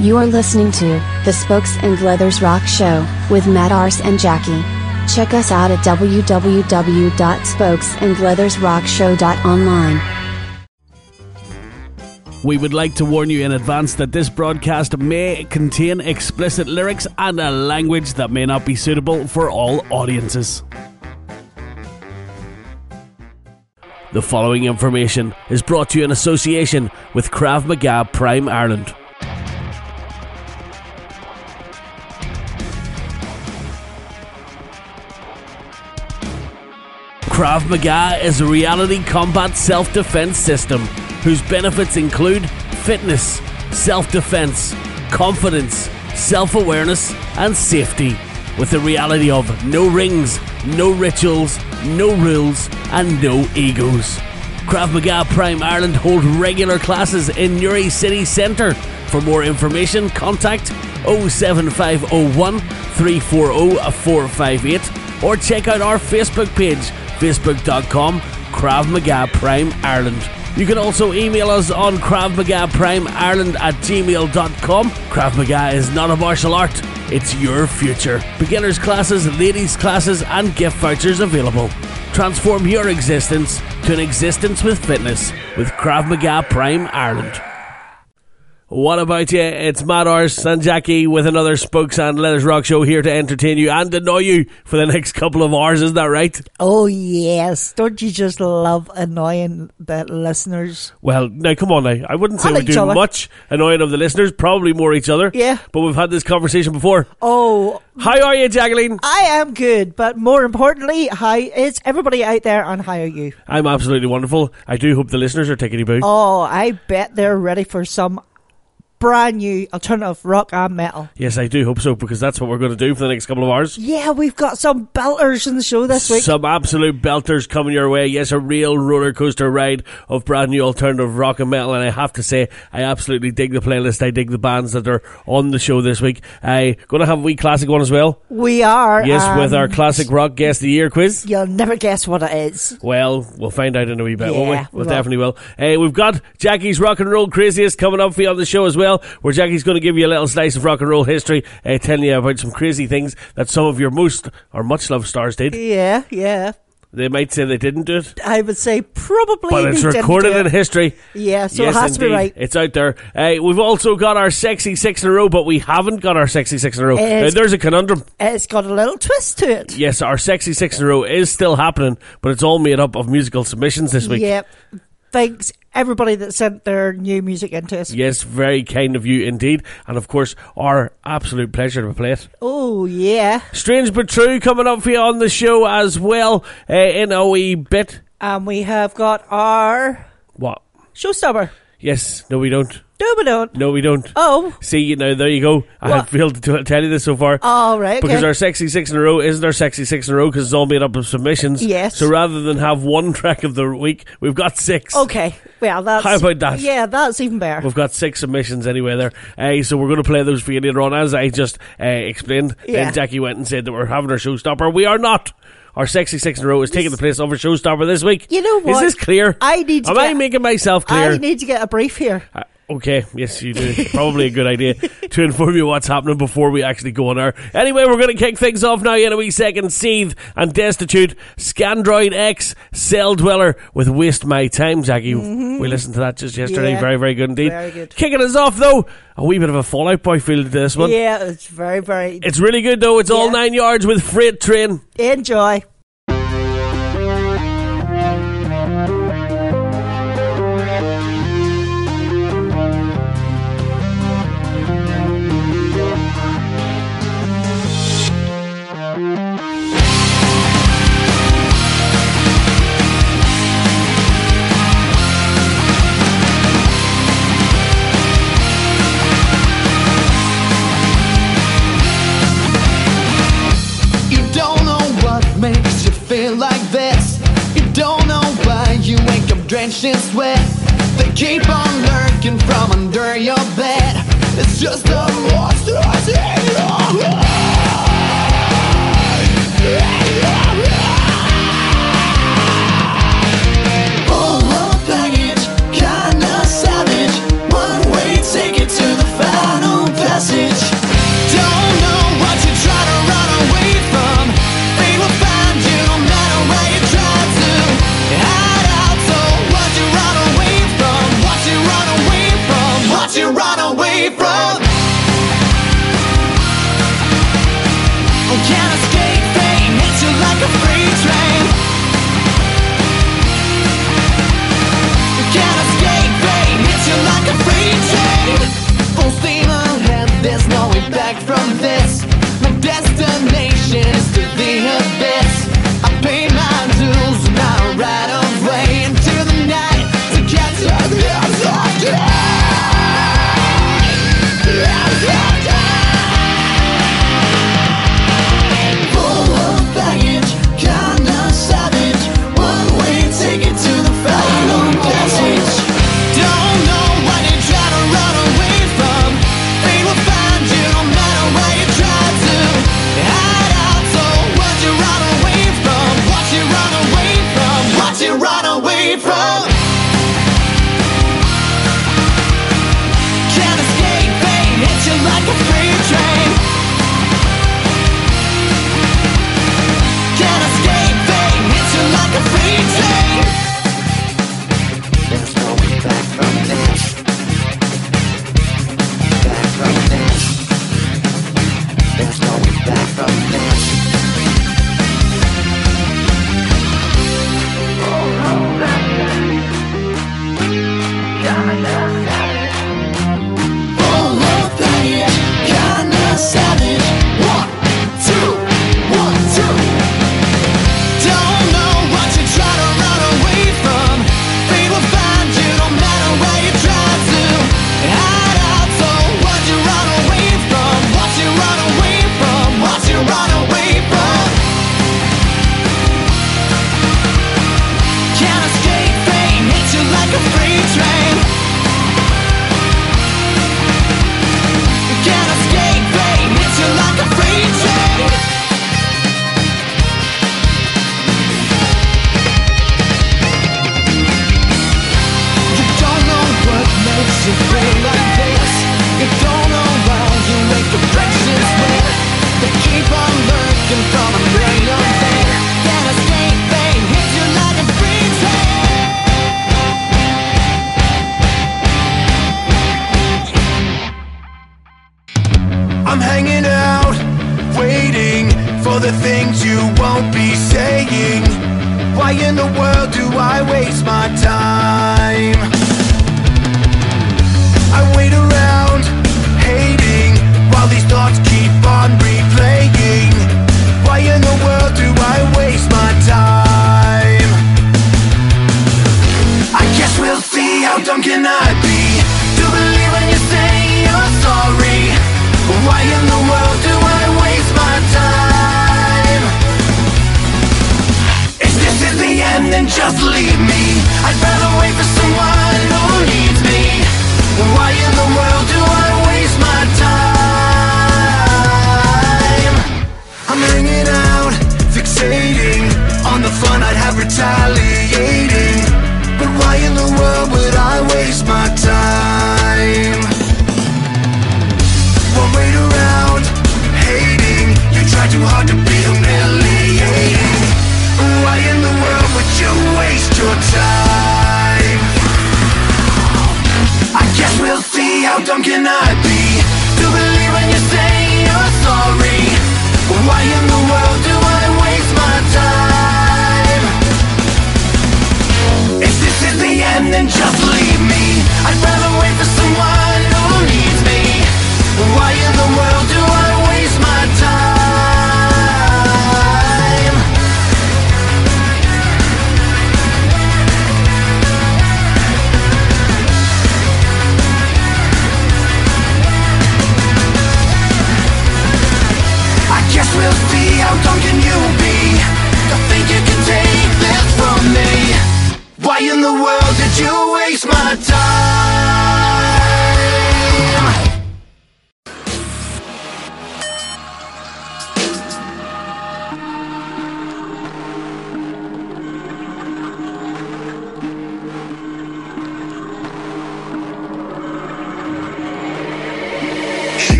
You are listening to the Spokes and Leathers Rock Show with Matt Ars and Jackie. Check us out at www.spokesandleathersrockshow.online. We would like to warn you in advance that this broadcast may contain explicit lyrics and a language that may not be suitable for all audiences. The following information is brought to you in association with Krav Maga Prime Ireland. Krav Maga is a reality combat self defense system whose benefits include fitness, self defense, confidence, self awareness, and safety. With the reality of no rings, no rituals, no rules, and no egos. Krav Maga Prime Ireland hold regular classes in Newry City Centre. For more information, contact 07501 340 458 or check out our Facebook page, facebook.com Krav Maga Prime Ireland. You can also email us on Krav Maga Prime Ireland at gmail.com. Krav Maga is not a martial art, it's your future. Beginners classes, ladies classes, and gift vouchers available. Transform your existence to an existence with fitness with Krav Maga Prime Ireland. What about you? It's Matt Ars and Jackie with another Spokes and Leathers Rock show here to entertain you and annoy you for the next couple of hours, isn't that right? Oh, yes. Don't you just love annoying the listeners? Well, now come on now. I wouldn't say And we do other. much annoying of the listeners, probably more each other. Yeah. But we've had this conversation before. Oh, How are you, Jacqueline? I am good, but more importantly, hi! how is everybody out there and how are you? I'm absolutely wonderful. I do hope the listeners are taking you boo. Oh, I bet they're ready for some brand new alternative rock and metal. Yes, I do hope so because that's what we're going to do for the next couple of hours. Yeah, we've got some belters in the show this week. Some absolute belters coming your way. Yes, a real roller coaster ride of brand new alternative rock and metal. And I have to say, I absolutely dig the playlist. I dig the bands that are on the show this week. I going to have a wee classic one as well. we are. Yes, with our classic rock guest of the year quiz. You'll never guess what it is. Well, we'll find out in a wee bit, won't we? We'll we will. definitely will. Uh, we've got Jackie's Rock and Roll Craziest coming up for you on the show as well, where Jackie's going to give you a little slice of rock and roll history, uh, telling you about some crazy things that some of your most or much loved stars did. Yeah, yeah. They might say they didn't do it, I would say probably. but it's recorded do in history. Yeah, so yes, it has to be right. It's out there. Uh, we've also got our sexy six in a row, but we haven't got our sexy six in a row. Now, there's a conundrum. It's got a little twist to it. Yes, our sexy six in a row is still happening, but it's all made up of musical submissions this week. Yep. Thanks everybody that sent their new music into us. Yes, very kind of you indeed. And of course, our absolute pleasure to play it. Oh yeah. Strange but true coming up for you on the show as well uh, in a wee bit. And we have got our What? showstopper. Yes, no, we don't. No, we don't. No, we don't. Oh. See, you know, there you go. I What? have failed to tell you this so far. All right. Because okay. our sexy six in a row isn't our sexy six in a row because it's all made up of submissions. Yes. So rather than have one track of the week, we've got six. okay. Well, that's. How about that? Yeah, that's even better. We've got six submissions anyway there. Uh, so we're going to play those for you later on. As I just uh, explained, Yeah. then Jackie went and said that we're having our showstopper. We are not. Our sexy six in a row is taking the place of our showstopper this week. You know what? Is this clear? I need to Am get- I making myself clear? I need to get a brief here. Uh, okay, yes, you do. Probably a good idea to inform you what's happening before we actually go on air. Anyway, we're going to kick things off now in a wee second. Seethe and Destitute, Scandroid X, Celldweller with Waste My Time, Jackie. We listened to that just yesterday. Mm-hmm. Yeah. Very, very good indeed. Very good. Kicking us off, though, a wee bit of a Fall Out Boy feel to this one. Yeah, it's very, very. It's really good, though. It's all nine yards with Freight Train. Enjoy.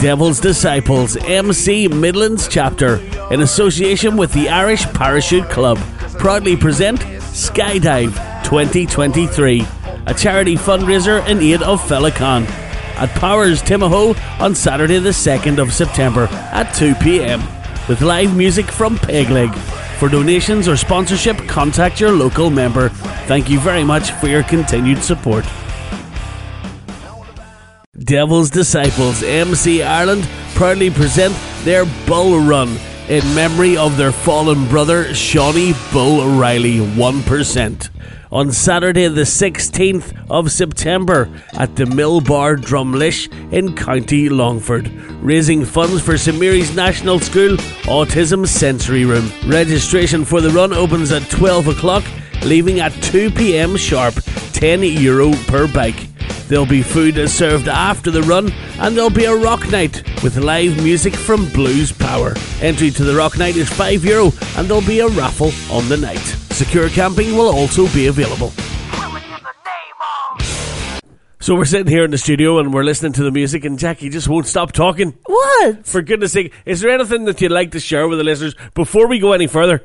Devil's Disciples MC Midlands chapter, in association with the Irish Parachute Club, proudly present Skydive 2023, a charity fundraiser in aid of Felicon at Powers Timahoe on Saturday the 2nd of September at 2 pm, with live music from Pegleg. For donations or sponsorship, contact your local member. Thank you very much for your continued support. Devil's Disciples MC Ireland proudly present their Bull Run in memory of their fallen brother Shawnee Bull O'Reilly 1% on Saturday the 16th of September at the Mill Bar Drumlish in County Longford, raising funds for St Mary's National School Autism Sensory Room. Registration for the run opens at 12 o'clock, leaving at 2 pm sharp, €10 Euro per bike. There'll be food as served after the run, and there'll be a rock night with live music from Blues Power. Entry to the rock night is €5, Euro, and there'll be a raffle on the night. Secure camping will also be available. So we're sitting here in the studio and we're listening to the music, and Jackie just won't stop talking. What? For goodness sake, is there anything that you'd like to share with the listeners before we go any further?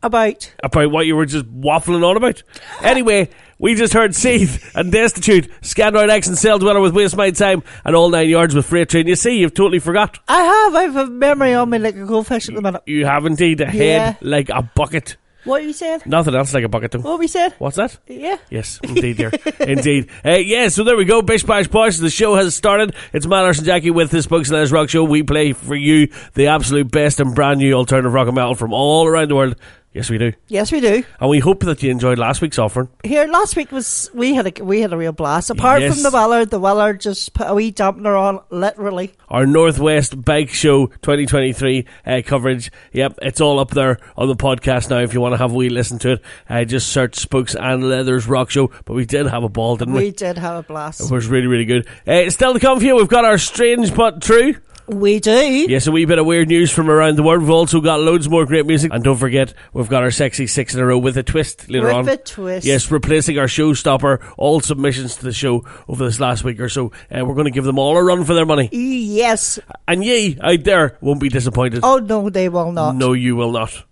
About. about what you were just waffling on about. Anyway, we just heard Seethe and Destitute, Scandroid X and Celldweller with Waste My Time, and All Nine Yards with Freight Train. You see, you've totally forgot. I have. I have a memory on me like a goldfish at the minute. You have indeed a head Yeah. like a bucket. What you said? Nothing else like a bucket, though. What we said? What's that? Yeah. Yes, indeed, dear. indeed. Uh, yeah, so there we go. Bish Bash Bosh. The show has started. It's Matt Arse and Jackie with this Spokes and Leathers Rock Show. We play for you the absolute best and brand new alternative rock and metal from all around the world. Yes, we do. Yes, we do. And we hope that you enjoyed last week's offering. Here last week was we had a we had a real blast. Apart Yes. from the Weller, the Weller just put a wee dampener on, literally. our Northwest Bike Show 2023 uh, coverage. Yep, it's all up there on the podcast now if you want to have a wee listen to it. Uh, just search Spokes and Leathers Rock Show. But we did have a ball, didn't we? We did have a blast. It was really, really good. Uh, still to come for you, we've got our Strange But True. We do. Yes, a wee bit of weird news from around the world. We've also got loads more great music. And don't forget, we've got our sexy six in a row with a twist later With on. a twist. Yes, replacing our showstopper. All submissions to the show over this last week or so. Uh, we're going to give them all a run for their money. Yes. And ye out there won't be disappointed. Oh no, they will not. No, you will not.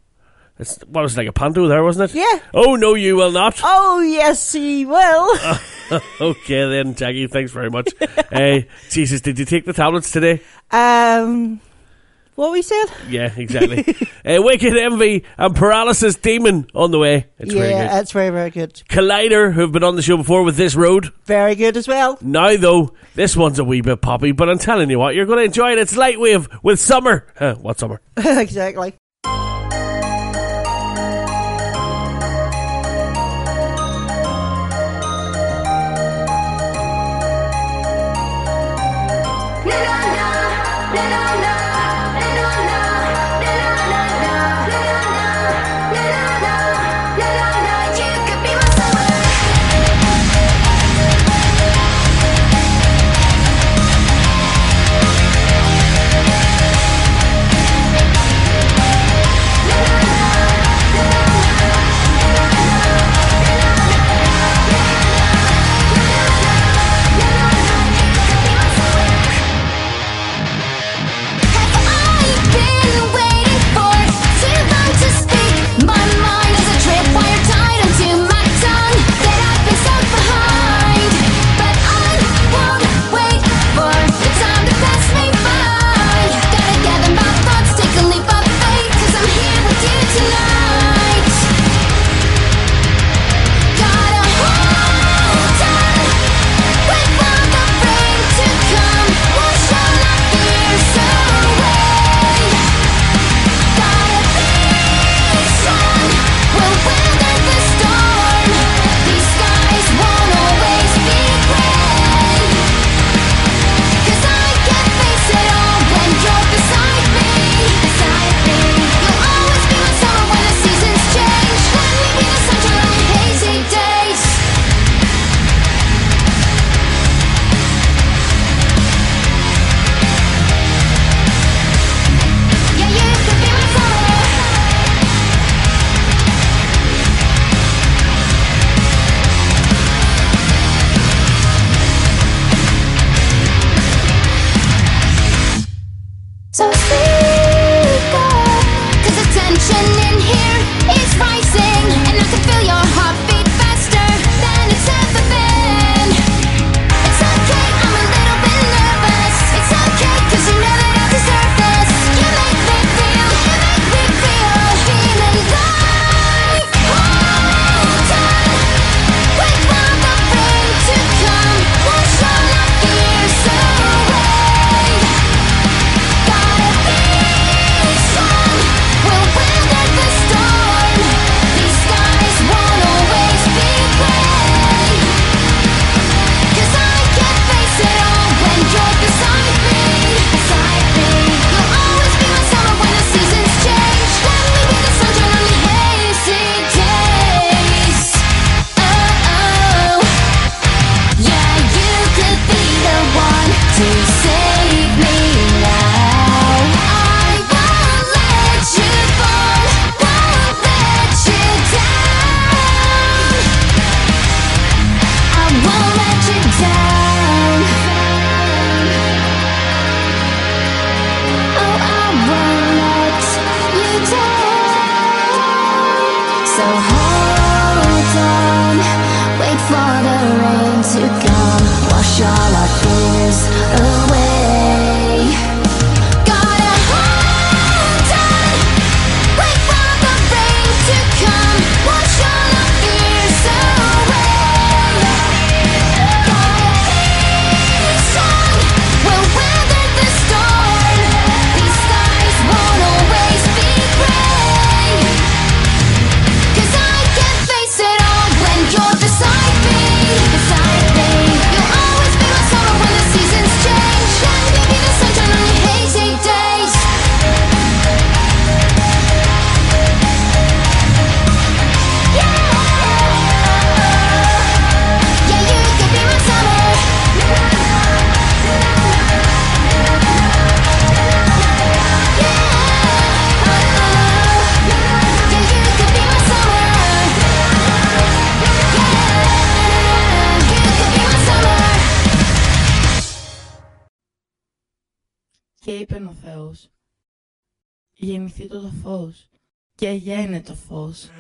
It's what was it, like a panto there, wasn't it? Yeah. Oh no, you will not. Oh yes, he will. okay then, Jackie. Thanks very much. uh, Jesus, did you take the tablets today? um, what we said? Yeah, exactly. uh, Wicked Envy and Paralysis Demon on the way. It's very yeah, good. that's very very good. Collider, who've been on the show before with this road. Very good as well. Now though, this one's a wee bit poppy, but I'm telling you what, you're going to enjoy it. It's Lightwave with Summer. Huh, what Summer? exactly. Γεννηθεί το φως και γένε το φως.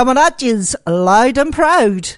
Coming at yous loud and proud.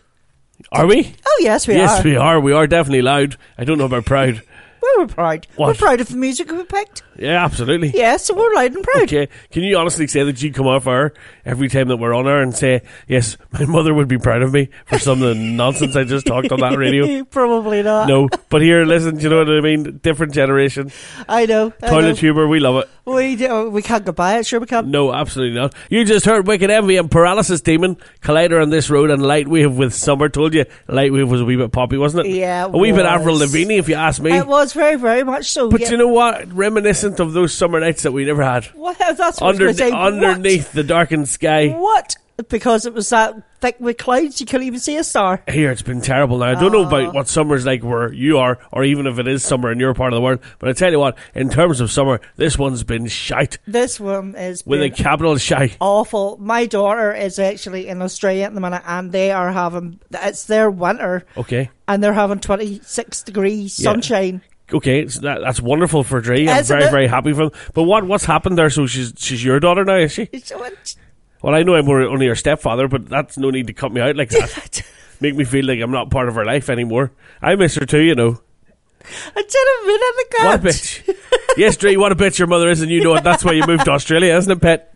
Are we? Oh yes, we yes, are. Yes, we are. We are definitely loud. I don't know about proud. We're proud. What? We're proud of the music we picked. Yeah, absolutely. Yes, so we're loud and proud. Okay. Can you honestly say that you come off air every time that we're on air and say, yes, my mother would be proud of me for some of the nonsense I just talked on that radio? Probably not. No. But here, listen, do you know what I mean? Different generation. I know. I Toilet know. humor, we love it. We do, oh, we can't go by it. Sure, we can. No, absolutely not. You just heard Wicked Envy and Paralysis Demon, Collider on this road, and Lightwave with Summer. Told you, Lightwave was a wee bit poppy, wasn't it? Yeah, it A wee bit. Avril Lavigne, if you ask me. It was very, very much so. but yeah. you know what? Reminiscent of those summer nights that we never had. what? That's what I was Under, say. What? underneath the darkened sky. What? Because it was that thick with clouds, you couldn't even see a star. Here, it's been terrible now. I don't know about oh. what summer's like where you are, or even if it is summer in your part of the world, but I tell you what, in terms of summer, this one's been shite. This one is With a capital shite. awful. My daughter is actually in Australia at the minute, and they are having it's their winter, Okay. and they're having twenty six degrees Yeah. sunshine. Okay, so that, that's wonderful for Dre. I'm very, it? very happy for them. But what what's happened there? So she's she's your daughter now, is she? Well, I know I'm only her stepfather, but that's no need to cut me out like that. Make me feel like I'm not part of her life anymore. I miss her too, you know. I didn't mean it like What a bitch. yes, Dre, what a bitch your mother is, and you know it. That's why you moved to Australia, isn't it, pet?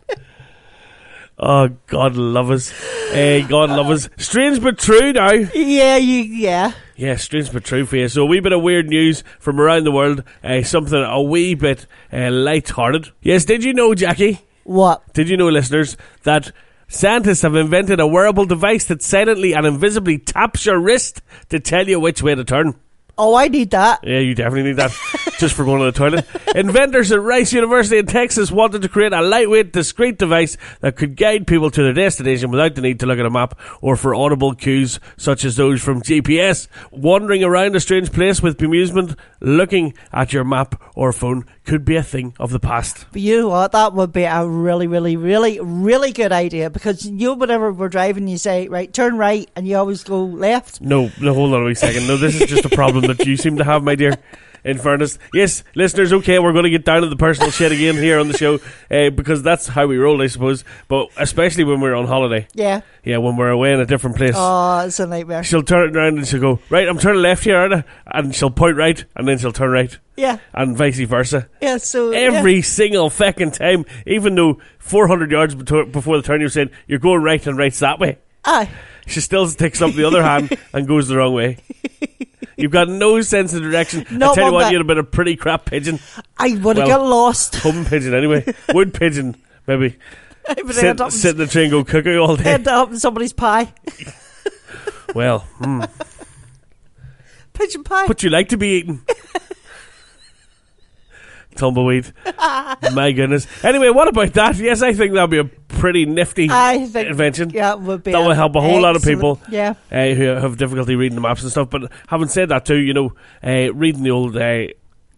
Oh, God love us. Eh, God love us. Strange but true now. Yeah, you. Yeah. Yeah, strange but true for you. So a wee bit of weird news from around the world. Uh, something a wee bit uh, light-hearted. Yes, did you know, Jackie? What? Did you know, listeners, that scientists have invented a wearable device that silently and invisibly taps your wrist to tell you which way to turn? Oh, I need that. Yeah, you definitely need that just for going to the toilet. Inventors at Rice University in Texas wanted to create a lightweight, discreet device that could guide people to their destination without the need to look at a map or for audible cues such as those from GPS. Wandering around a strange place with bemusement, looking at your map or phone could be a thing of the past. But you know what? That would be a really, really, really, really good idea because you, whenever we're driving, you say, right, turn right, and you always go left. No, no, hold on a wee second. No, this is just a problem that you seem to have, my dear. In fairness, yes, listeners, okay, we're going to get down to the personal shit again here on the show uh, because that's how we roll, I suppose. But especially when we're on holiday, Yeah. yeah, when we're away in a different place, Oh, it's a nightmare. she'll turn it around and she'll go right. I'm turning left here, aren't and she'll point right, and then she'll turn right, Yeah. and vice versa. Yeah, so. Every yeah. single fucking time, even though 400 yards before the turn, you're saying you're going right and right's that way. Aye. She still takes up the other hand and goes the wrong way. You've got no sense of direction. I tell you what, you'd have been a pretty crap pigeon. I would have Well- got lost. Home pigeon, anyway. Wood pigeon, maybe. Would Sit, end up, sit in the train, go cuckoo all day. end up in somebody's pie. Well, hmm. Pigeon pie. what you like to be eating? Tumbleweed. My goodness. Anyway, what about that? Yes, I think that'll be a pretty nifty I think. invention. Yeah, it would be. That will help a whole lot of people. Yeah. uh, who have difficulty reading the maps and stuff. But having said that, too, you know, uh, reading the old, uh,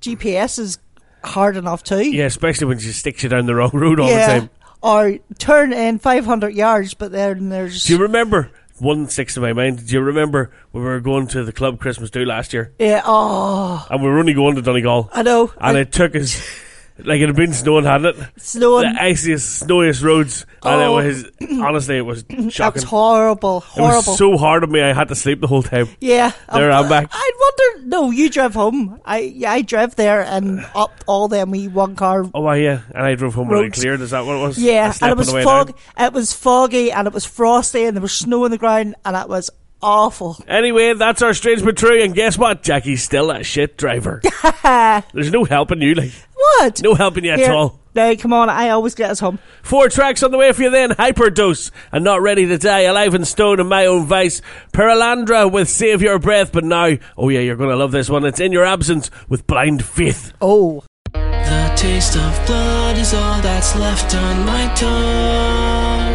GPS is hard enough too. yeah, especially when she sticks you down the wrong road all the time. Or turn in 500 yards, but then there's. Do you remember? One sticks in my mind. Do you remember when we were going to the club Christmas do last year, yeah, oh, and we were only going to Donegal, I know. and it took us like it had been snowing, hadn't it? snowing. The iciest, snowiest roads, and it Oh. was honestly it was That shocking. was horrible, It horrible. was so hard on me. I had to sleep the whole time. yeah, There, I'm back. I wonder. No, you drove home. I yeah, I drove there and up all them wee one car. Oh, why, yeah. And I drove home when it Roads. cleared. Is that what it was? I Yeah, slept and on it was the way fog. It was foggy and it was frosty and there was snow on the ground and it was awful. Anyway, that's our strange but true. And guess what? Jackie's still a shit driver. There's no helping you, like What? no helping you at Here, all. Now, come on, I always get us home. Four tracks on the way for you then. Hyperdose and Not Ready to Die, Alive and Stone and My Own Vice. Paralandra with Save Your Breath. But now, oh yeah, you're going to love this one. It's In Your Absence with Blind Faith. Oh, The taste of blood is all that's left on my tongue.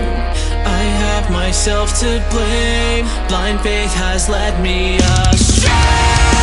Myself to blame. Blind faith has led me astray.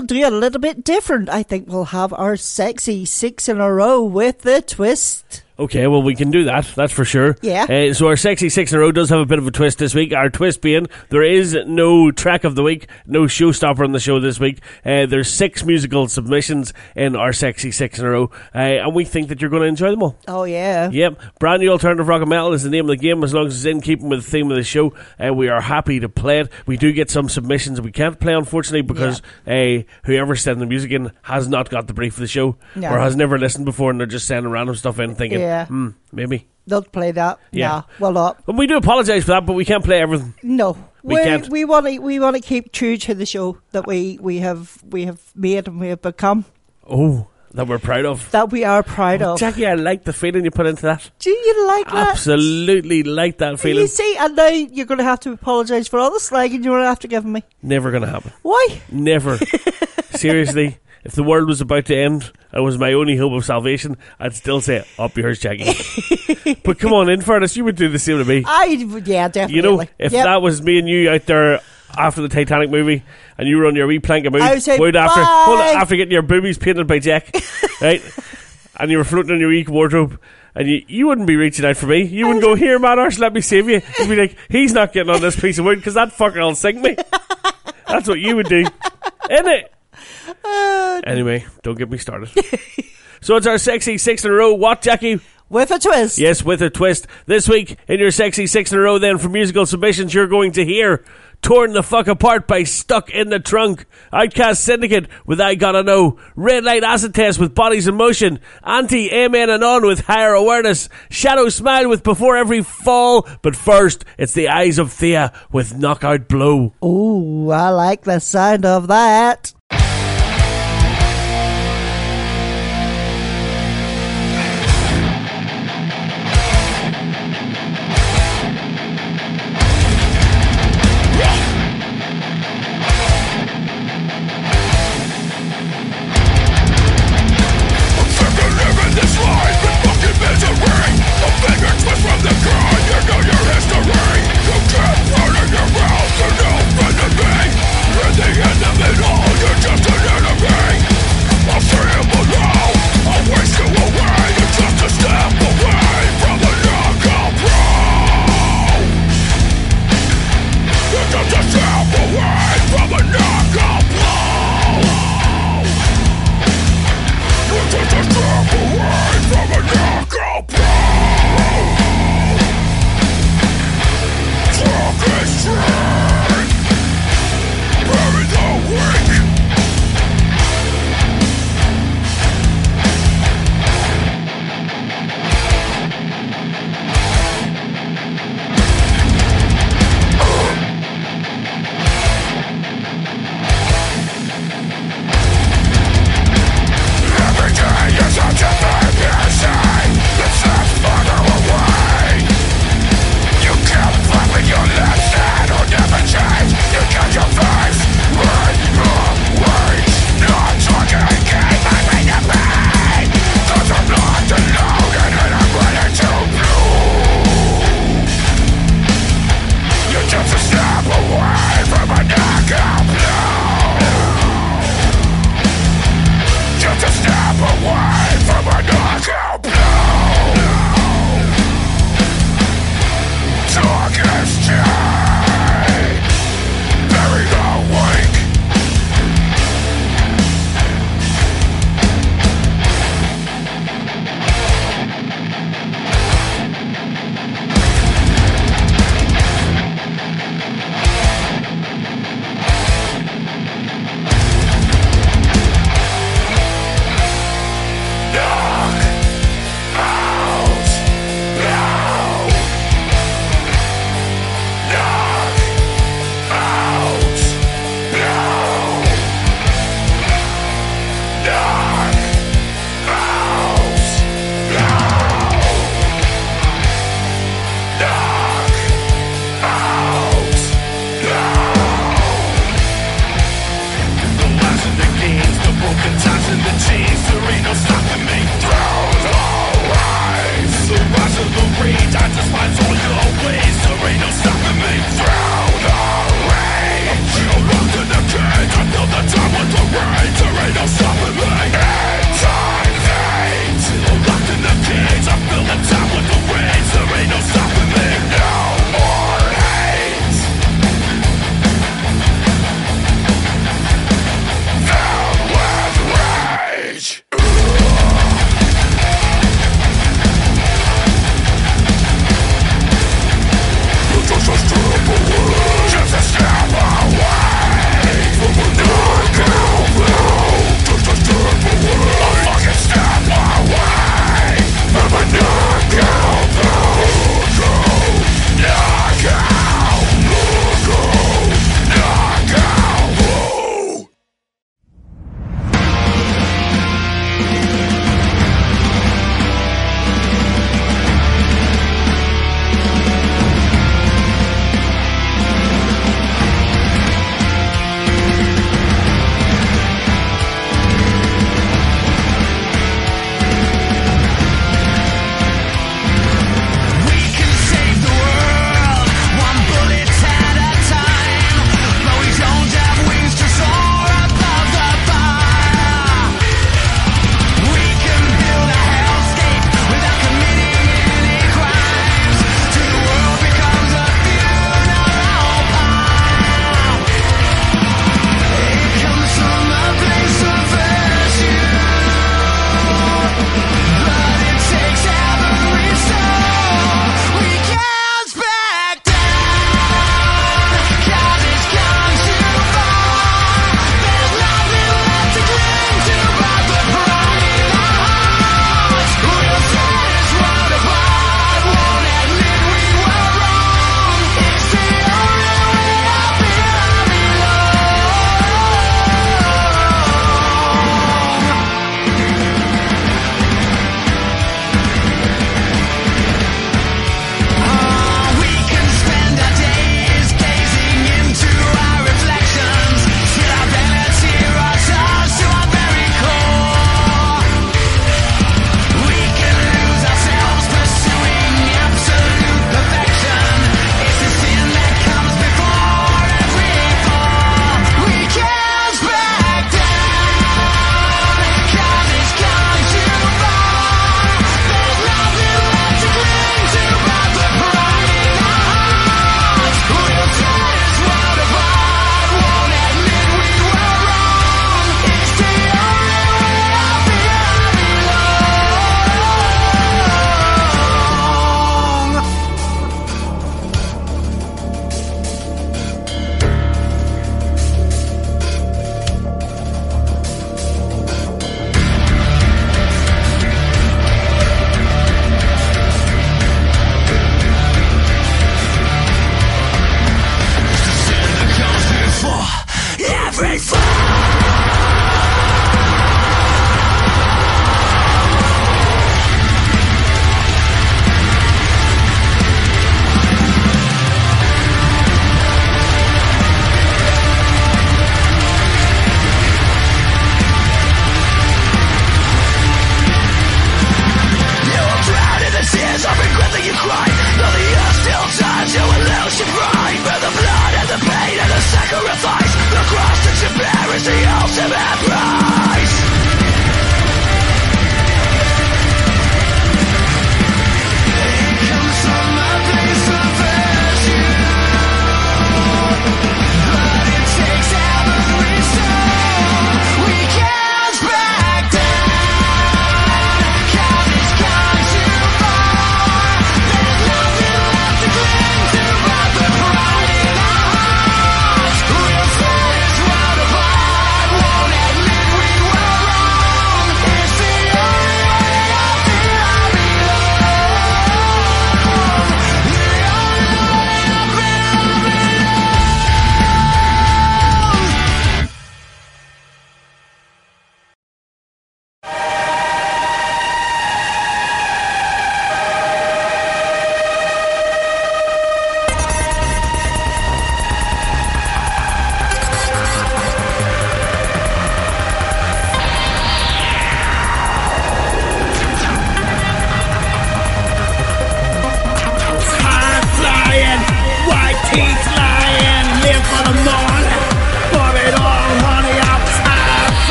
We'll do a little bit different. I think we'll have our sexy six in a row with the twist. Okay, well, we can do that, that's for sure. Yeah. Uh, so, our sexy six in a row does have a bit of a twist this week. Our twist being there is no track of the week, no showstopper on the show this week. Uh, there's six musical submissions in our sexy six in a row, uh, and we think that you're going to enjoy them all. Oh, yeah. Yep, brand new alternative rock and metal is the name of the game. As long as it's in keeping with the theme of the show, uh, we are happy to play it. We do get some submissions we can't play, unfortunately, because uh, whoever sent the music in has not got the brief of the show No. or has never listened before, and they're just sending random stuff in, thinking, Yeah. Hmm, maybe. They'll play that. Yeah. Nah, well, not. And we do apologise for that, but we can't play everything. No, We we can't. we want to we want to keep true to the show that we we have we have made and we have become Oh, that we're proud of. that we are proud of. Jackie, I like the feeling you put into that. Do you like that? Absolutely like that feeling. You see, and now you're going to have to apologise for all the slagging you're going to have to give me. Never going to happen. Why? Never. Seriously, if the world was about to end and was my only hope of salvation, I'd still say, up yours, Jackie. but come on, in fairness, you would do the same to me. I yeah, definitely. You know, if Yep. that was me and you out there after the Titanic movie and you were on your wee plank of mood, I say, after, "Bye." hold on, after getting your boobies painted by Jack, right? And you were floating on your wee wardrobe. And you, you wouldn't be reaching out for me. You wouldn't go, here, man, Arse, let me save you. You'd be like, he's not getting on this piece of wood because that fucker will sink me. That's what you would do. Innit? Uh, Anyway, don't get me started. so it's our sexy six in a row. What, Jackie? with a twist. Yes, with a twist. This week, in your sexy six in a row, then, for musical submissions, you're going to hear Torn the Fuck Apart by Stuck in the Trunk, Outcast Syndicate with I Gotta Know, Red Light Acid Test with Bodies in Motion, Anti Amen and On with Higher Awareness, Shadow Smile with Before Every Fall, but first, it's the Eyes of Thea with Knockout Blow. Ooh, I like the sound of that.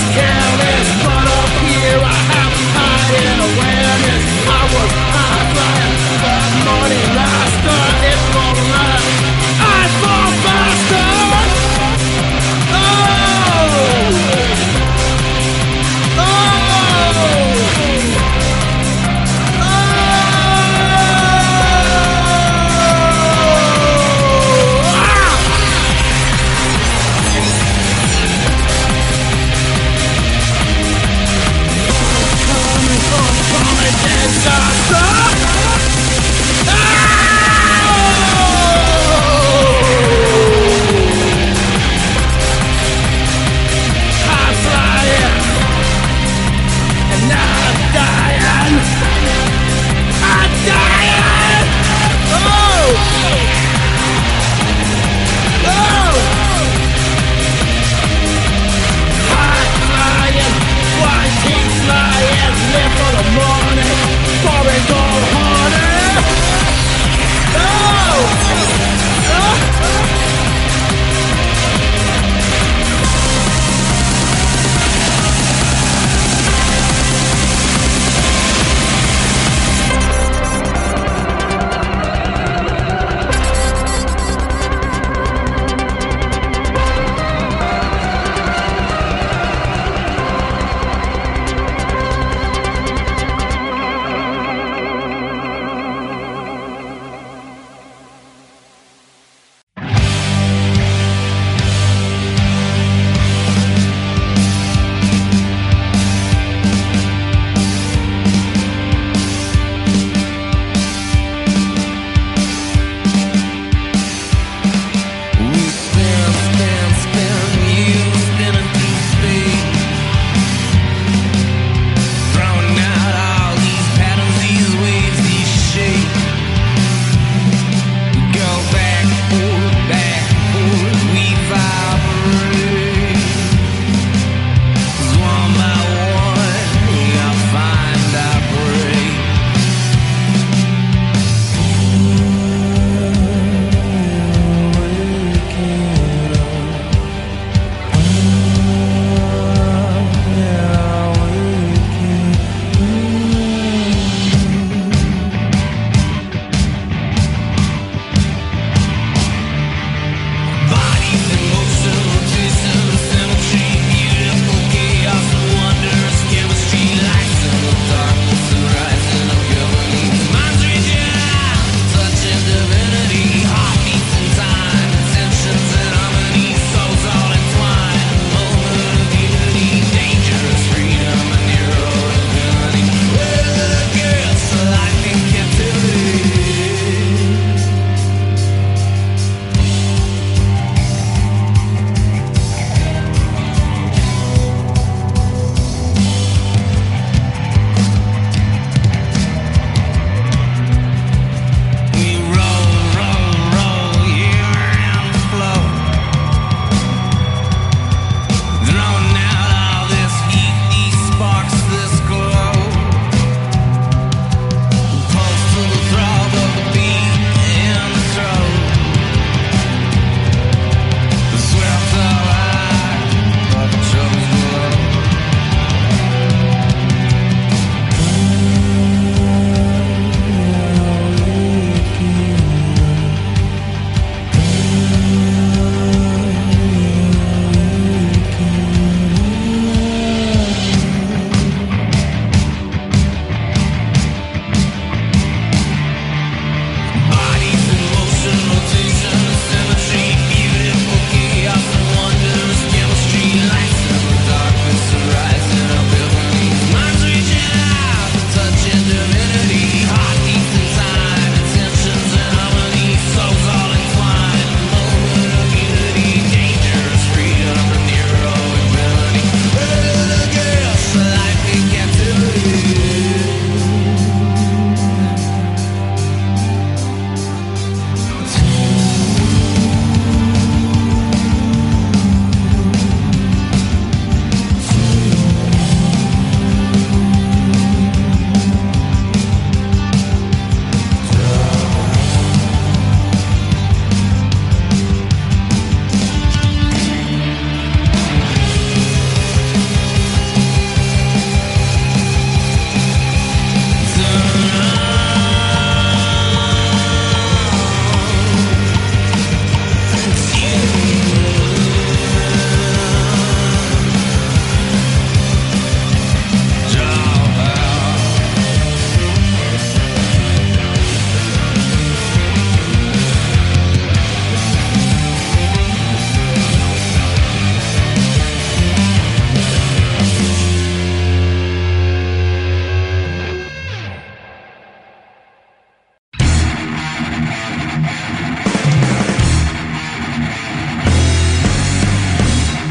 Was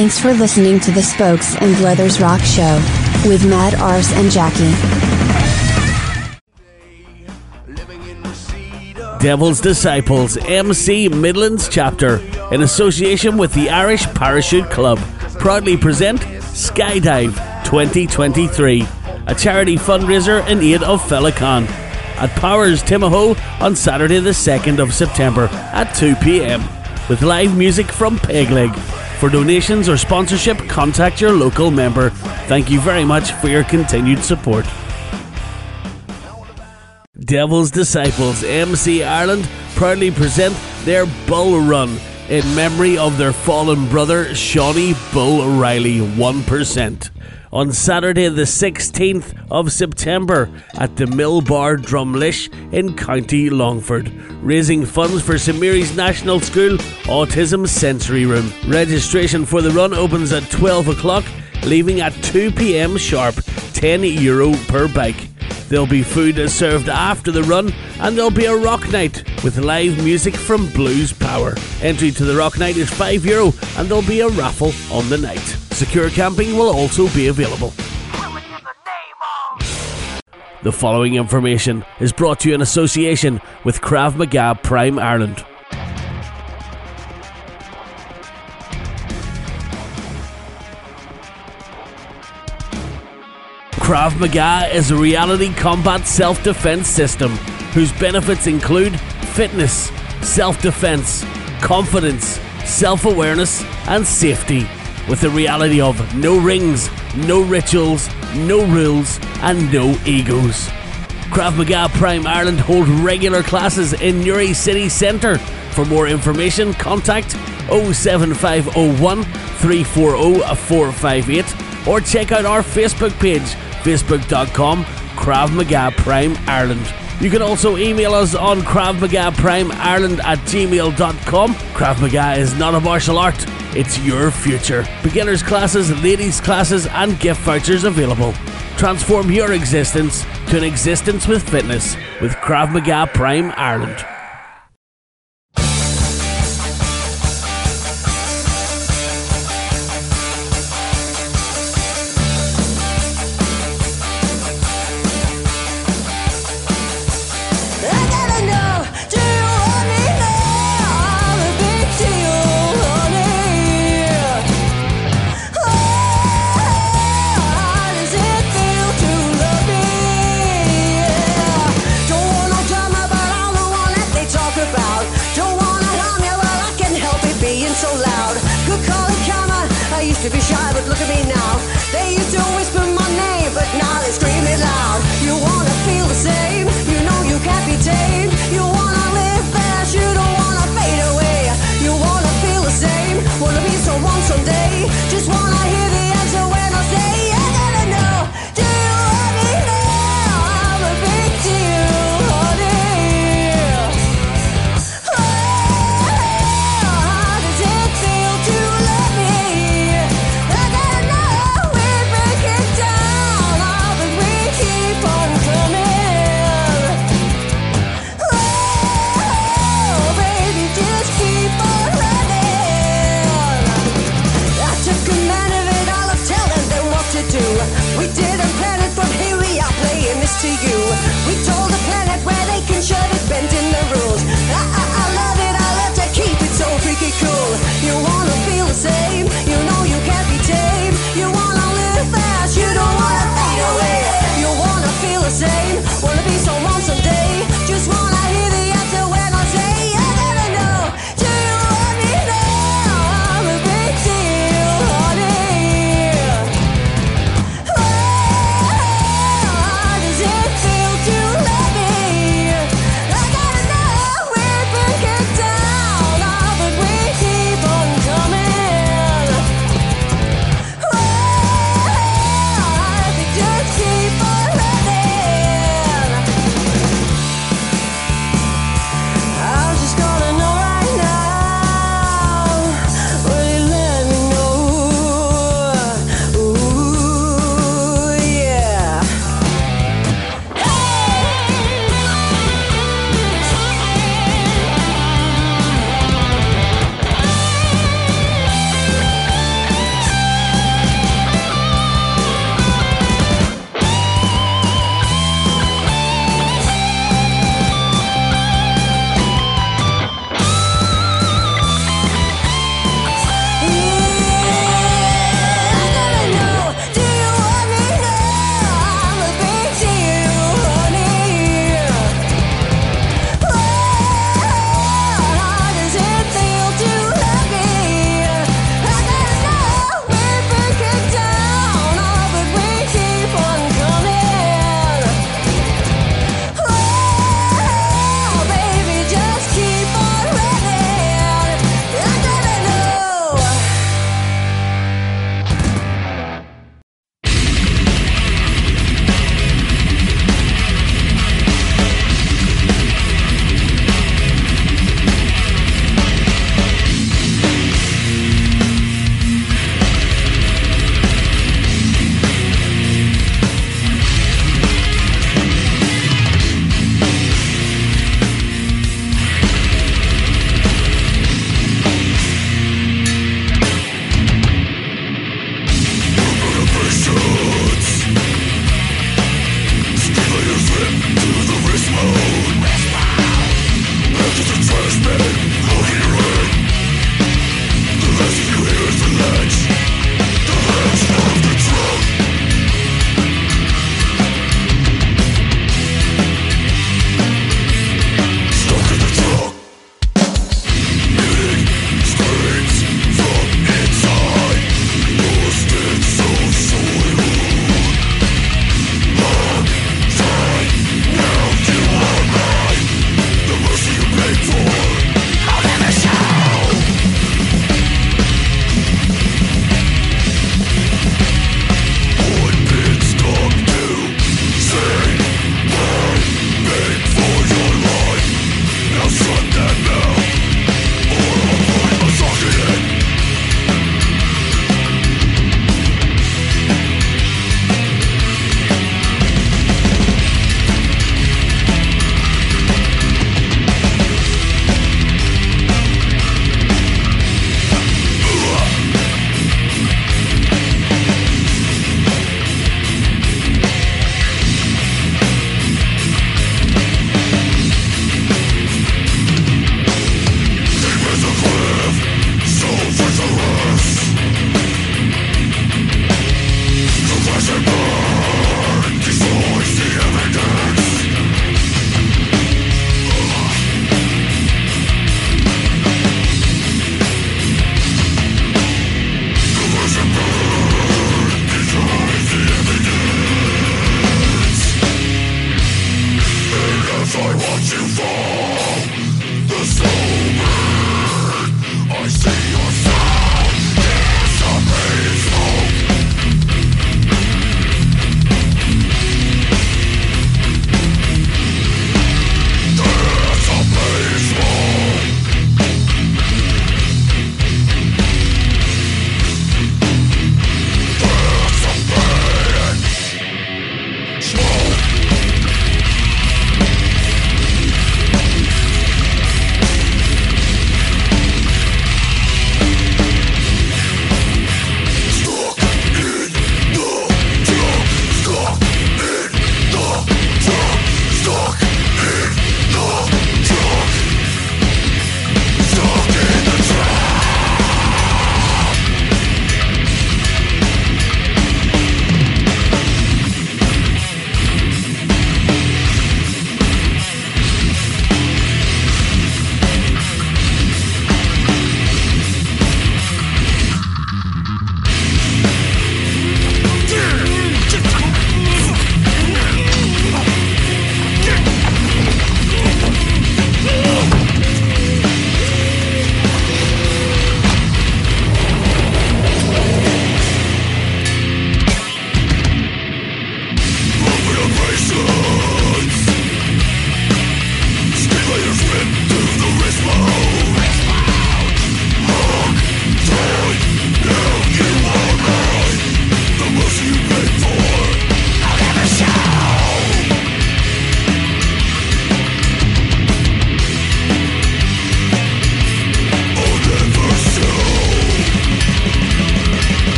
Thanks for listening to the Spokes and Leathers Rock Show with Matt Ars and Jackie. Devil's Disciples MC Midlands chapter, in association with the Irish Parachute Club, proudly present Skydive 2023, a charity fundraiser in aid of Felicon at Powers Timahoe on Saturday the 2nd of September at 2 pm, with live music from Pegleg. For donations or sponsorship, contact your local member. Thank you very much for your continued support. Devil's Disciples MC Ireland proudly present their Bull Run in memory of their fallen brother Shawnee Bull O'Reilly 1% on Saturday the 16th of September at the Millbar Drumlish in County Longford, raising funds for St Mary's National School Autism Sensory Room. Registration for the run opens at 12 o'clock, leaving at 2 pm sharp, €10 Euro per bike. There'll be food served after the run, and there'll be a rock night with live music from Blues Power. Entry to the rock night is €5, Euro, and there'll be a raffle on the night. Secure camping will also be available. The following information is brought to you in association with Krav Maga Prime Ireland. Krav Maga is a reality combat self defense system whose benefits include fitness, self defense, confidence, self awareness, and safety. With the reality of no rings, no rituals, no rules, and no egos. Krav Maga Prime Ireland hold regular classes in Newry City Centre. For more information, contact 07501 340 458 or check out our Facebook page, facebook.com Krav Maga Prime Ireland. You can also email us on Krav Maga Prime Ireland at gmail.com. Krav Maga is not a martial art, it's your future. Beginners classes, ladies classes, and gift vouchers available. Transform your existence to an existence with fitness with Krav Maga Prime Ireland.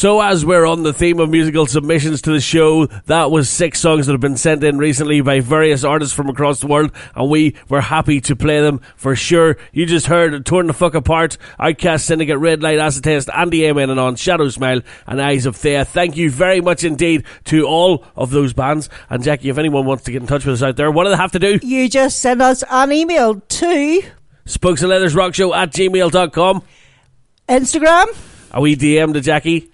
So, as we're on the theme of musical submissions to the show, that was six songs that have been sent in recently by various artists from across the world, and we were happy to play them for sure. You just heard Torn the Fuck Apart, Outcast Syndicate, Red Light, Acid Test, Andy Amen and on, Shadow Smile, and Eyes of Thea. Thank you very much indeed to all of those bands. And Jackie, if anyone wants to get in touch with us out there, what do they have to do? You just send us an email to Spokes and Leathers Rock Show at gmail.com. Instagram Are we DM to Jackie?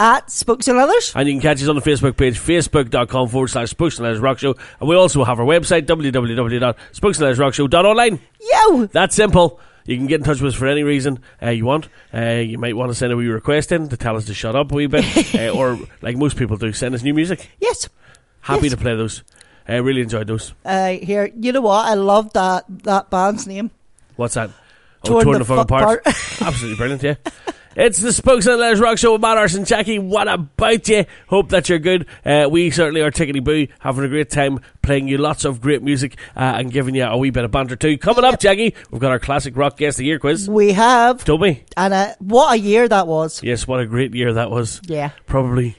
At Spokes and Leathers. And you can catch us on the Facebook page, facebook.com forward slash Spokes and Leathers Rock Show. And we also have our website, www.spokesandleathersrockshow.online. Yo! That's simple. You can get in touch with us for any reason uh, you want. Uh, you might want to send a wee request in to tell us to shut up a wee bit. uh, or, like most people do, send us new music. Yes. Happy Yes. to play those. I really enjoyed those. Uh, here, you know what? I love that that band's name. What's that? Oh, Torn torn, the the, fuck apart. Absolutely brilliant, yeah. It's the Spokes and Leathers Rock Show with Matt Arson Jackie. What about you? Hope that you're good. Uh, we certainly are tickety boo, having a great time playing you lots of great music uh, and giving you a wee bit of banter too. Coming up, Jackie, we've got our classic rock guest of the year quiz. We have, Don't we? and uh, what a year that was. Yes, what a great year that was. Yeah, Probably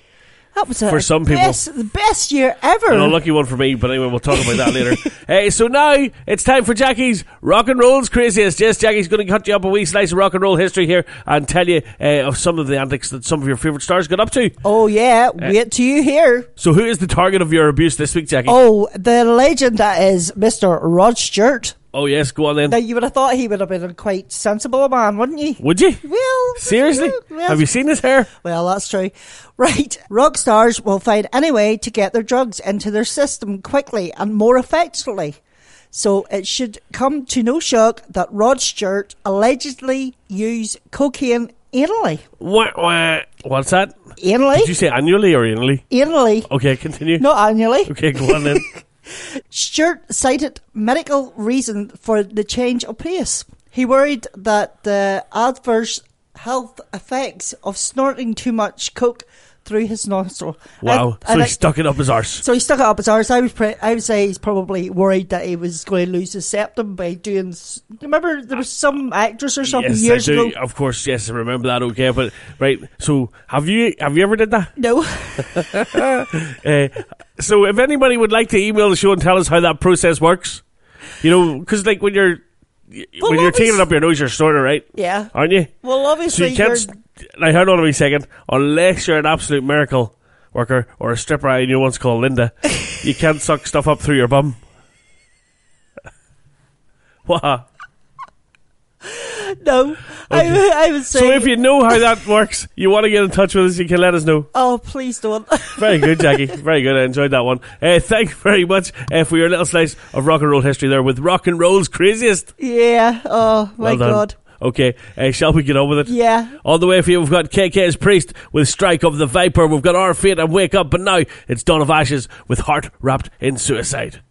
that was a For some people. best, the best year ever. an unlucky one for me, but anyway, we'll talk about that later. Uh, so now it's time for Jackie's Rock and Roll's Craziest. Yes, Jackie's going to cut you up a wee slice of rock and roll history here and tell you uh, of some of the antics that some of your favourite stars got up to. Oh yeah, Uh, wait till you hear. So who is the target of your abuse this week, Jackie? Oh, the legend that is Mr. Rod Stewart. Oh, yes, go on then. Now you would have thought he would have been a quite sensible man, wouldn't you? Would you? Well, Seriously? well, Have you seen his hair? Well, that's true. Right. Rock stars will find any way to get their drugs into their system quickly and more effectively. So it should come to no shock that Rod Stewart allegedly used cocaine anally. What, what? What's that? Anally? Did you say annually or anally? Anally. Okay, continue. Not annually. Okay, go on then. Stewart cited medical reason for the change of pace. He worried that the adverse health effects of snorting too much coke through his nostril. Wow. So he stuck it up his arse. So he stuck it up his arse. I would, pre- I would say he's probably worried that he was going to lose his septum by doing. Remember, there was some actress or something yes, years ago. Of course, yes, I remember that. Okay, but right. So, have you have you ever did that? No, Uh, so, if anybody would like to email the show and tell us how that process works, you know, because like when you're Well, when you're taking it up your nose, you're snorting, right? yeah. Aren't you? Well, So obviously, you can't. St- now, hold on a wee second. Unless you're an absolute miracle worker or a stripper I knew once called Linda, you can't suck stuff up through your bum. what? no. I, would- I would say. So if you know how that works, you want to get in touch with us, you can let us know. oh, please don't. Very good, Jackie. Very good. I enjoyed that one. Uh, thank you very much uh, for your little slice of rock and roll history there with rock and roll's craziest. yeah. Oh my Well god. Okay, uh, shall we get on with it? Yeah. On the way for you, we've got KK's Priest with Strike of the Viper. We've got Our Fate and Wake Up, but now it's Dawn of Ashes with Heart Wrapped in Suicide.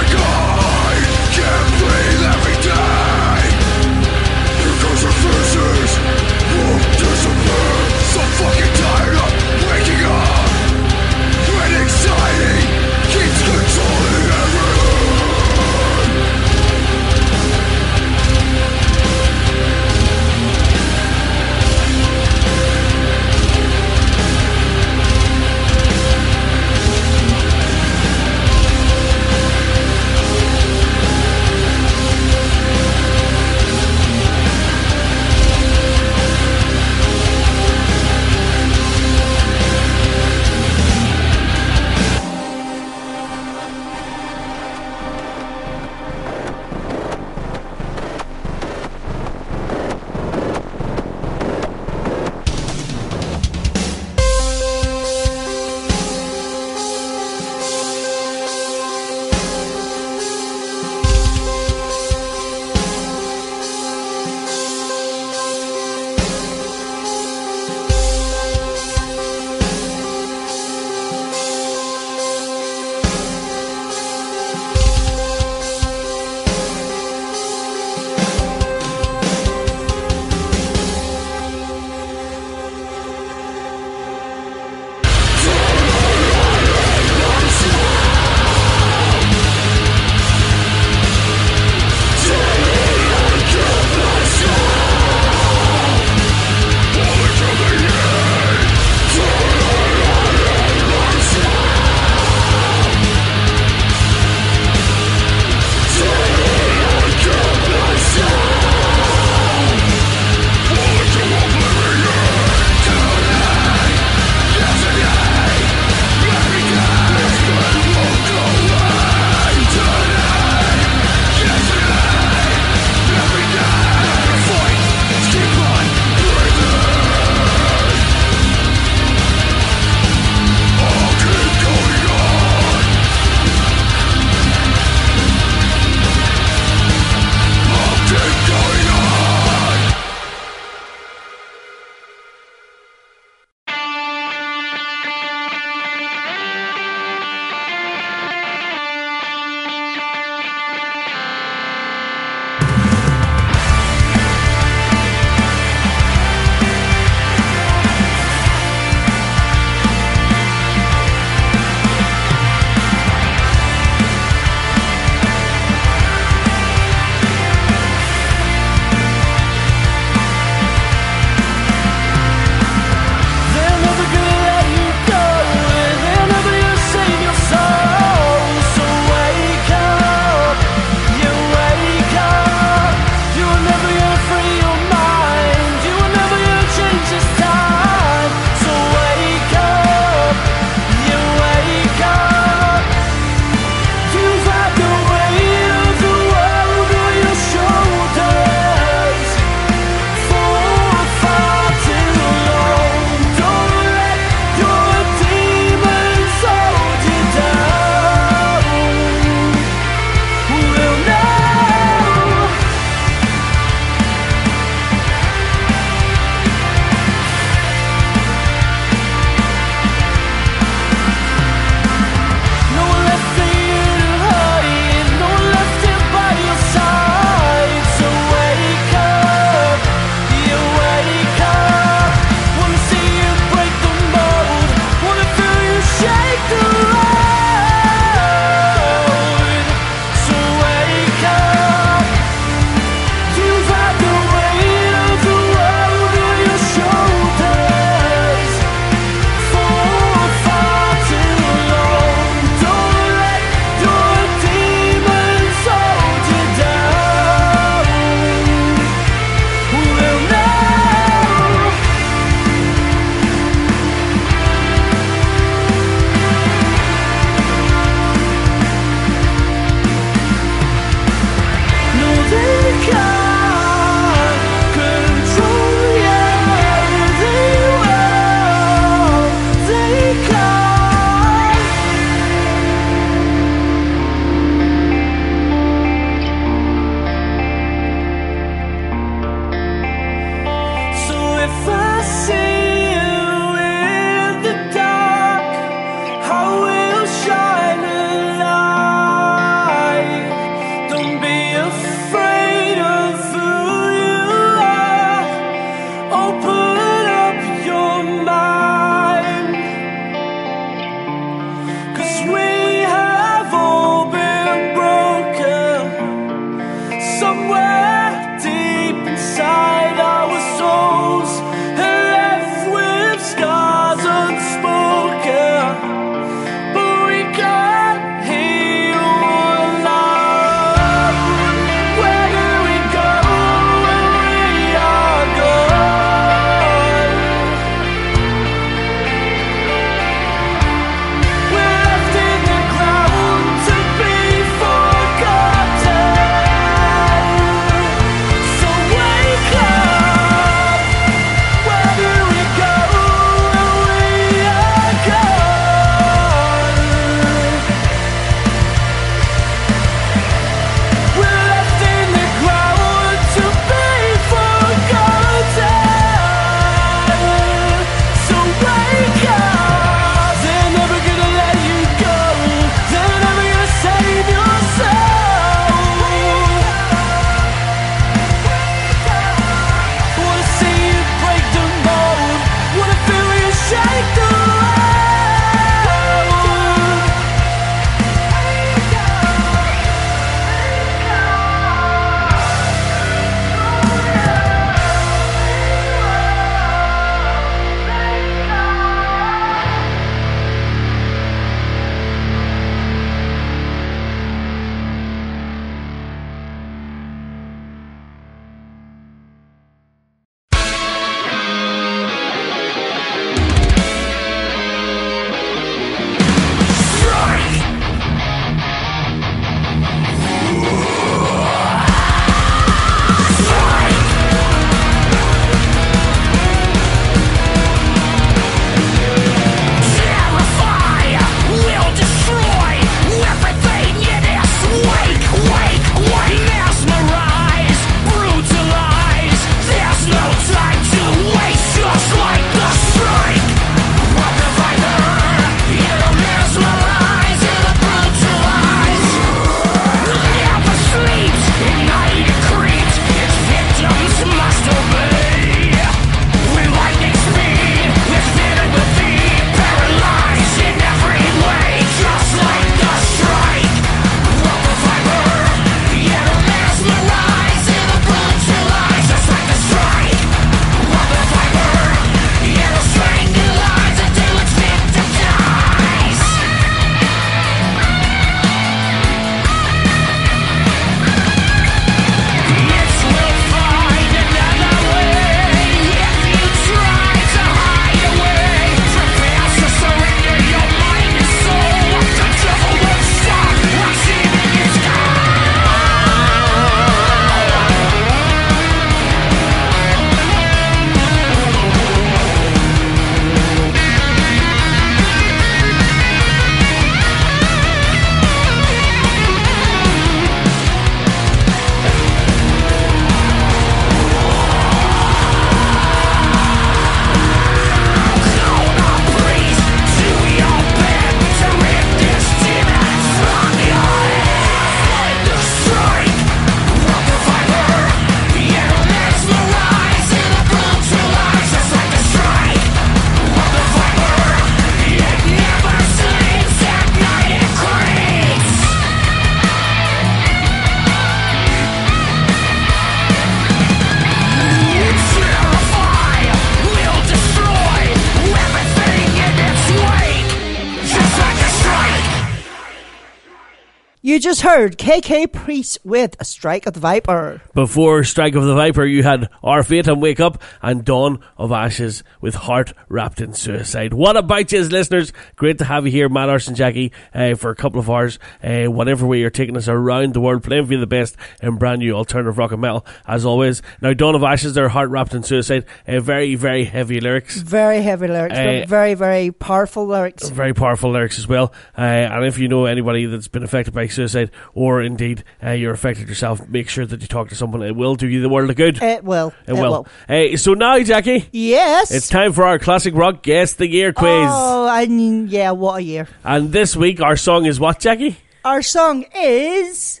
Third, KK Priest with Strike of the Viper. Before Strike of the Viper, you had Our Fate and Wake Up and Dawn of Ashes with Heart Wrapped in Suicide. What about you, listeners? Great to have you here, Matt Arson Jackie, uh, for a couple of hours. Uh, whatever way you're taking us around the world, playing for you the best and brand new alternative rock and metal, as always. Now, Dawn of Ashes, their Heart Wrapped in Suicide. Uh, very, very heavy lyrics. Very heavy lyrics, uh, very, very powerful lyrics. Very powerful lyrics as well. Uh, and if you know anybody that's been affected by suicide, or indeed uh, you're affected yourself, make sure that you talk to someone. It will do you the world of good. It will. It will. Uh, so now, Jackie, Yes. it's time for our classic rock guess the year quiz. Oh, I mean, yeah, what a year. And this week our song is what, Jackie? Our song is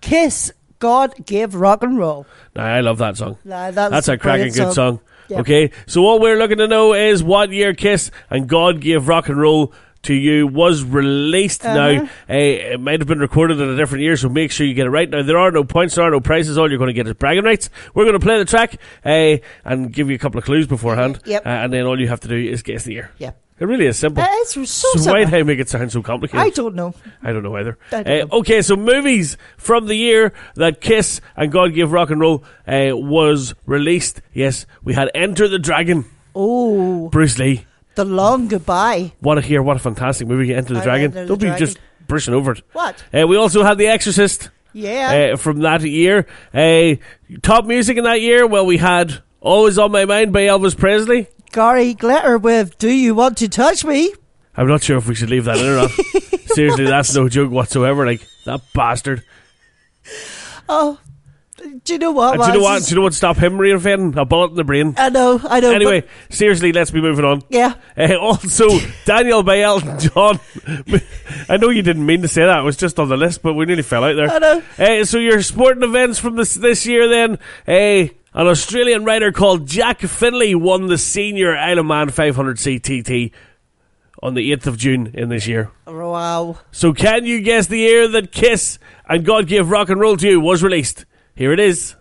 Kiss God Gave Rock and Roll. Now, I love that song. Nah, that's, That's a cracking good song. Yeah. Okay, so what we're looking to know is what year Kiss and God Gave Rock and Roll to You was released. Uh-huh. Now, uh, it might have been recorded in a different year, so make sure you get it right. Now, there are no points, there are no prizes. All you're going to get is bragging rights. We're going to play the track uh, and give you a couple of clues beforehand. Yep. Uh, and then all you have to do is guess the year. Yeah. It really is simple. Uh, it's so so why simple. did I make it sound so complicated? I don't know. I don't know either. Don't know. okay, so movies from the year that Kiss and God Gave Rock and Roll uh, was released. Yes, we had Enter the Dragon, Oh, Bruce Lee. The Long Goodbye. What a hear! What a fantastic movie, Enter the I Dragon. Enter the Don't be Dragon. just brushing over it. What? Uh, we also had The Exorcist Yeah. uh, from that year. Uh, top music in that year. Well, we had Always on My Mind by Elvis Presley. Gary Glitter with Do You Want to Touch Me? I'm not sure if we should leave that in or not. Seriously, that's no joke whatsoever. Like that bastard. Oh, do you know what? And do you know what? Do you know what stop him reinventing? A bullet in the brain. I know, I know. Anyway, but- seriously, let's be moving on. yeah. Uh, also, Daniel by Elton John. I know you didn't mean to say that; it was just on the list, but we nearly fell out there. I know. Uh, so your sporting events from this this year, then. Uh, an Australian rider called Jack Findlay won the senior Isle of Man 500 CTT on the 8th of June in this year. Wow. So can you guess the year that Kiss and God Gave Rock and Roll to You was released? Here it is.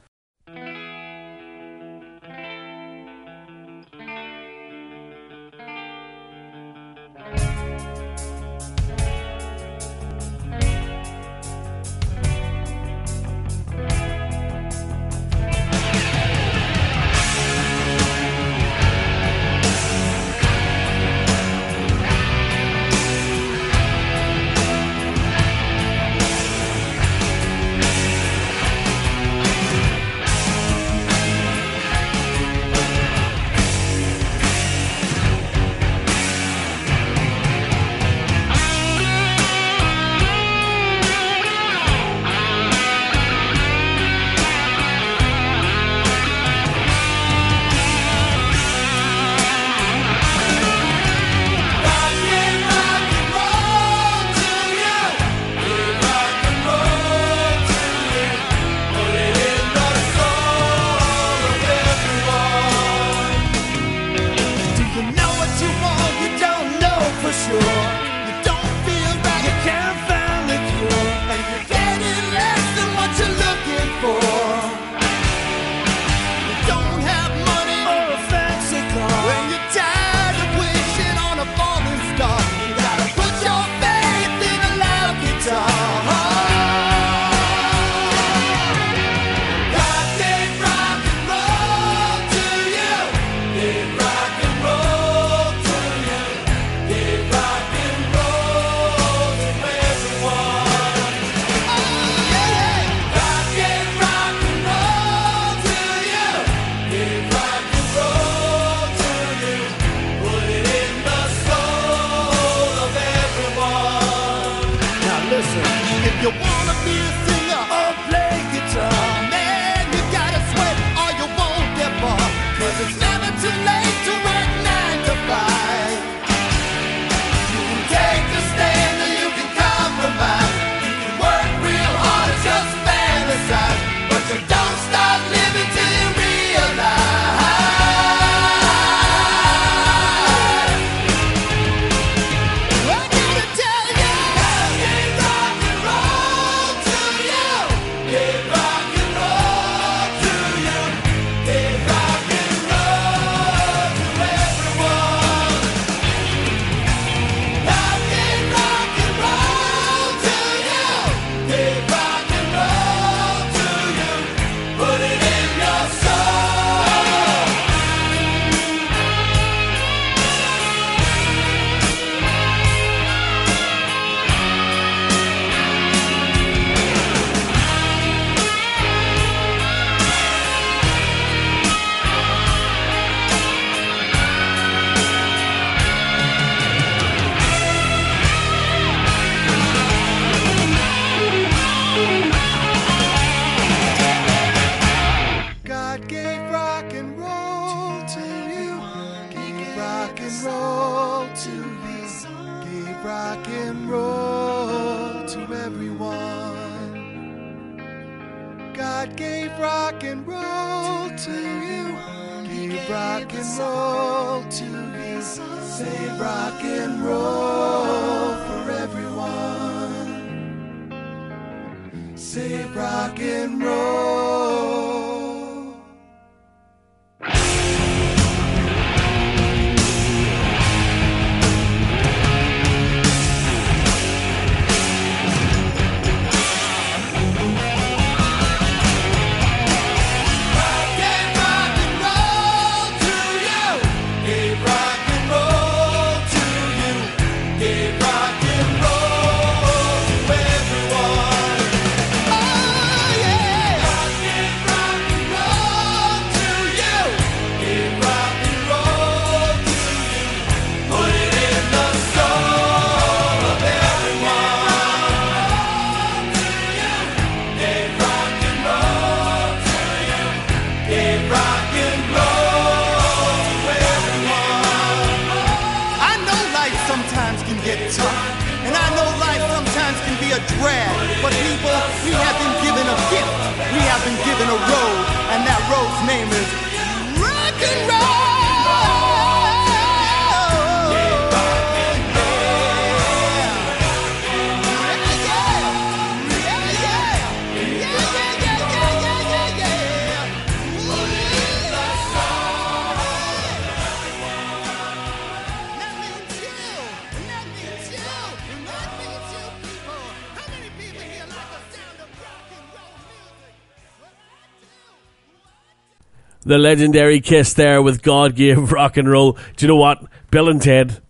Legendary Kiss there with God gave rock and roll. Do you know what? Bill and Ted.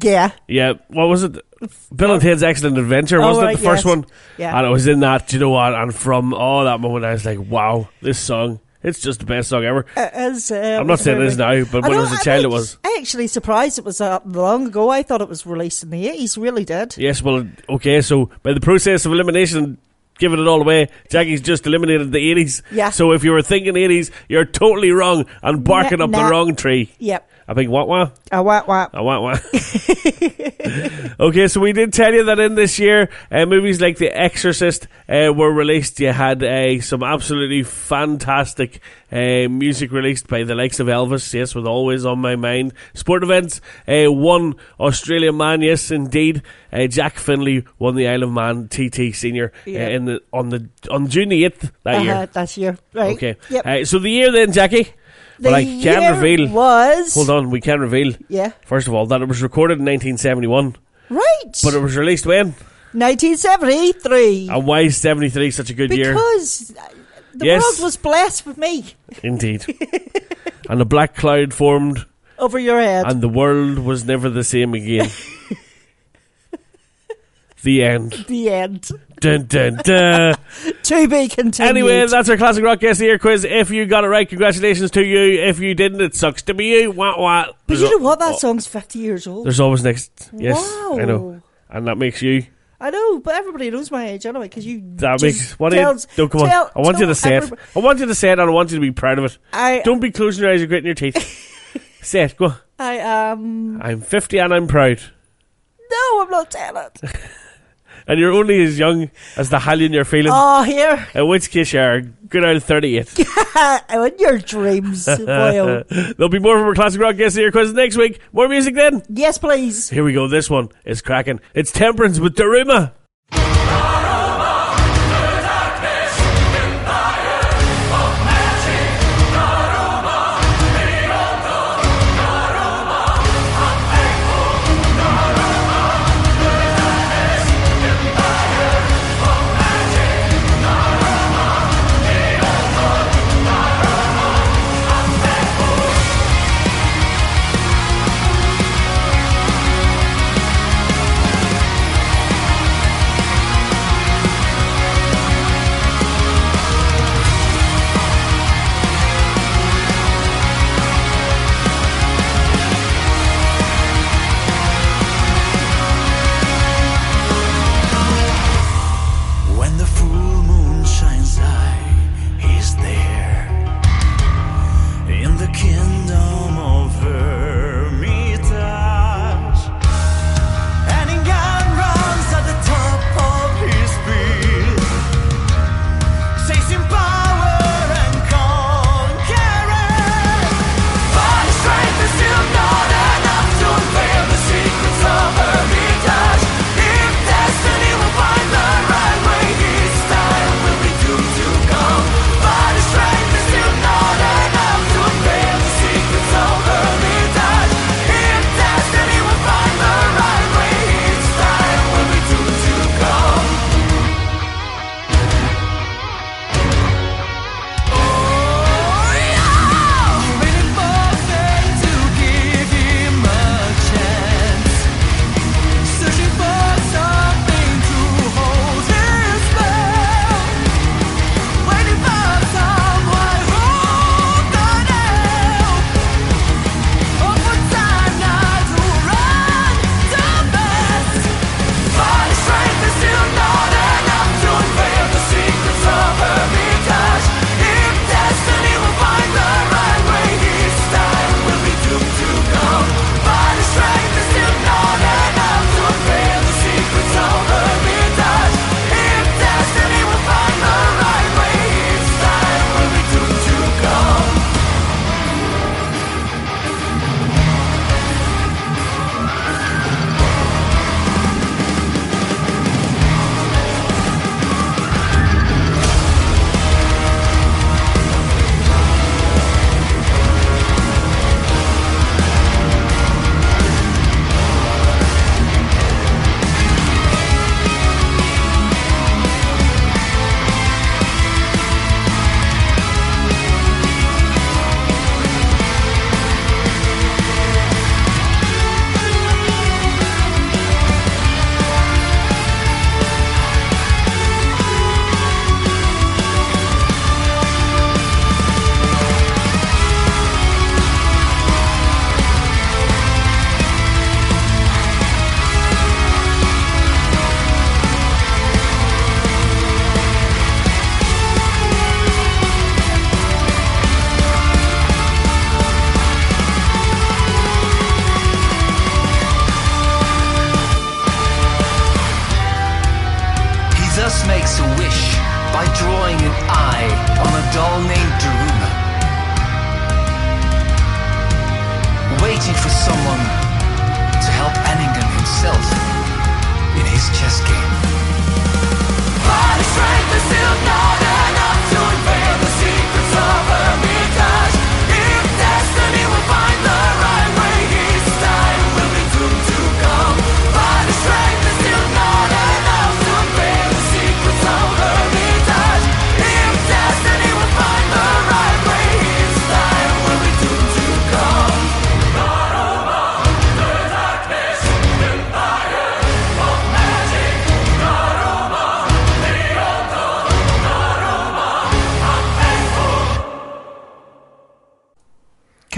Yeah. Yeah, what was it? Bill and Ted's Excellent Adventure, Oh, wasn't right, it? The first yes. one? Yeah. And I was in that, do you know what? And from oh that moment I was like, wow, this song, it's just the best song ever. It is, uh, I'm not saying it is now, but when I was a child, it was. I actually surprised it was that long ago. I thought it was released in the 80s. Really did. Yes, well, okay, so by the process of elimination, giving it all away, Jackie's just eliminated the 80s. Yeah. So if you were thinking 80s, you're totally wrong and barking up the wrong tree. Yep. I think what, what? A wah wah. I want one. okay, so we did tell you that in this year, uh, movies like The Exorcist uh, were released. You had uh, some absolutely fantastic uh, music released by the likes of Elvis, yes, with Always on My Mind. Sport events, uh, one Australian man, yes, indeed. Uh, Jack Findlay won the Isle of Man TT Senior Yeah. in the, on the on June the 8th that Uh-huh, year. That's year. Right. Okay. Yep. Uh, so the year then, Jackie? The I can reveal. was. Hold on, we can reveal. Yeah. First of all, that it was recorded in 1971, Right. but it was released when? 1973. And why is 73 such a good year? because the Yes. world was blessed with me Indeed. and a black cloud formed, over your head. and the world was never the same again. the end. the end. Dun, dun, dun. To be continued. anyway, that's our classic rock guest year quiz. If you got it right, congratulations to you. If you didn't, it sucks to be you. Wah, wah. but There's you know what? That oh, song's 50 years old. There's always next. Yes, Wow. I know. And that makes you. I know, but everybody knows my age anyway because you. That just makes. What do you? tells- Don't come on. I want you tell to say it. everyb- I want you to say it, and I want you to be proud of it. I, Don't be closing your eyes or gritting your teeth. say it. Go. on. I am. I'm 50 and I'm proud. No, I'm not saying it. And you're only as young as the hallion you're feeling. Oh, here. In which case you're good old 38. in your dreams. Boy, oh. There'll be more from our classic rock guests here quiz next week. More music then. Yes, please. Here we go. This one is cracking. It's Temperance with Daruma.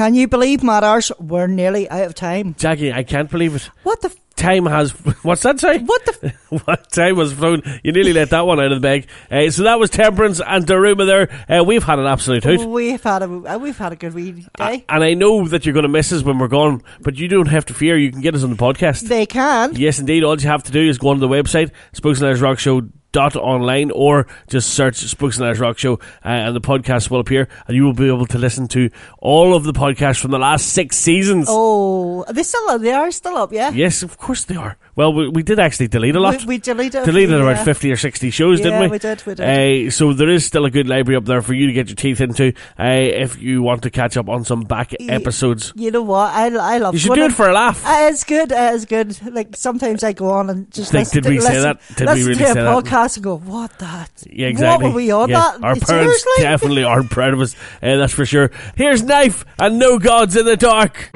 Can you believe, Matters? We're nearly out of time. Jackie, I can't believe it. What the? F- Time has. What's that say? what the? F- what time was flown? You nearly let that one out of the bag. Uh, so that was Temperance and Daruma there. Uh, we've had an absolute hoot. we've had a uh, we've had a good wee day. And I know that you're going to miss us when we're gone, but you don't have to fear. You can get us on the podcast. they can. Yes, indeed. All you have to do is go on the website, Spokes and Rock Show. Dot online or just search Spokes and Leathers Rock Show uh, and the podcast will appear and you will be able to listen to all of the podcasts from the last six seasons. Oh, are they still up? they are still up, yeah. Yes, of course they are. Well, we, we did actually delete a lot. We, we deleted deleted yeah. about 50 or 60 shows, didn't we? we did, we did. Uh, so there is still a good library up there for you to get your teeth into uh, if you want to catch up on some back Y- episodes. You know what? I, I love. You should do it for a laugh. Uh, it's good. Uh, it's good. Like sometimes I go on and just Like, listen, did we to, say listen, that? Did we listen really to a say that? podcast and go, "What that? Yeah, exactly. What were we on Yeah, that? Our parents Seriously? definitely aren't proud of us, uh, that's for sure. Here's Knife and No Gods in the Dark.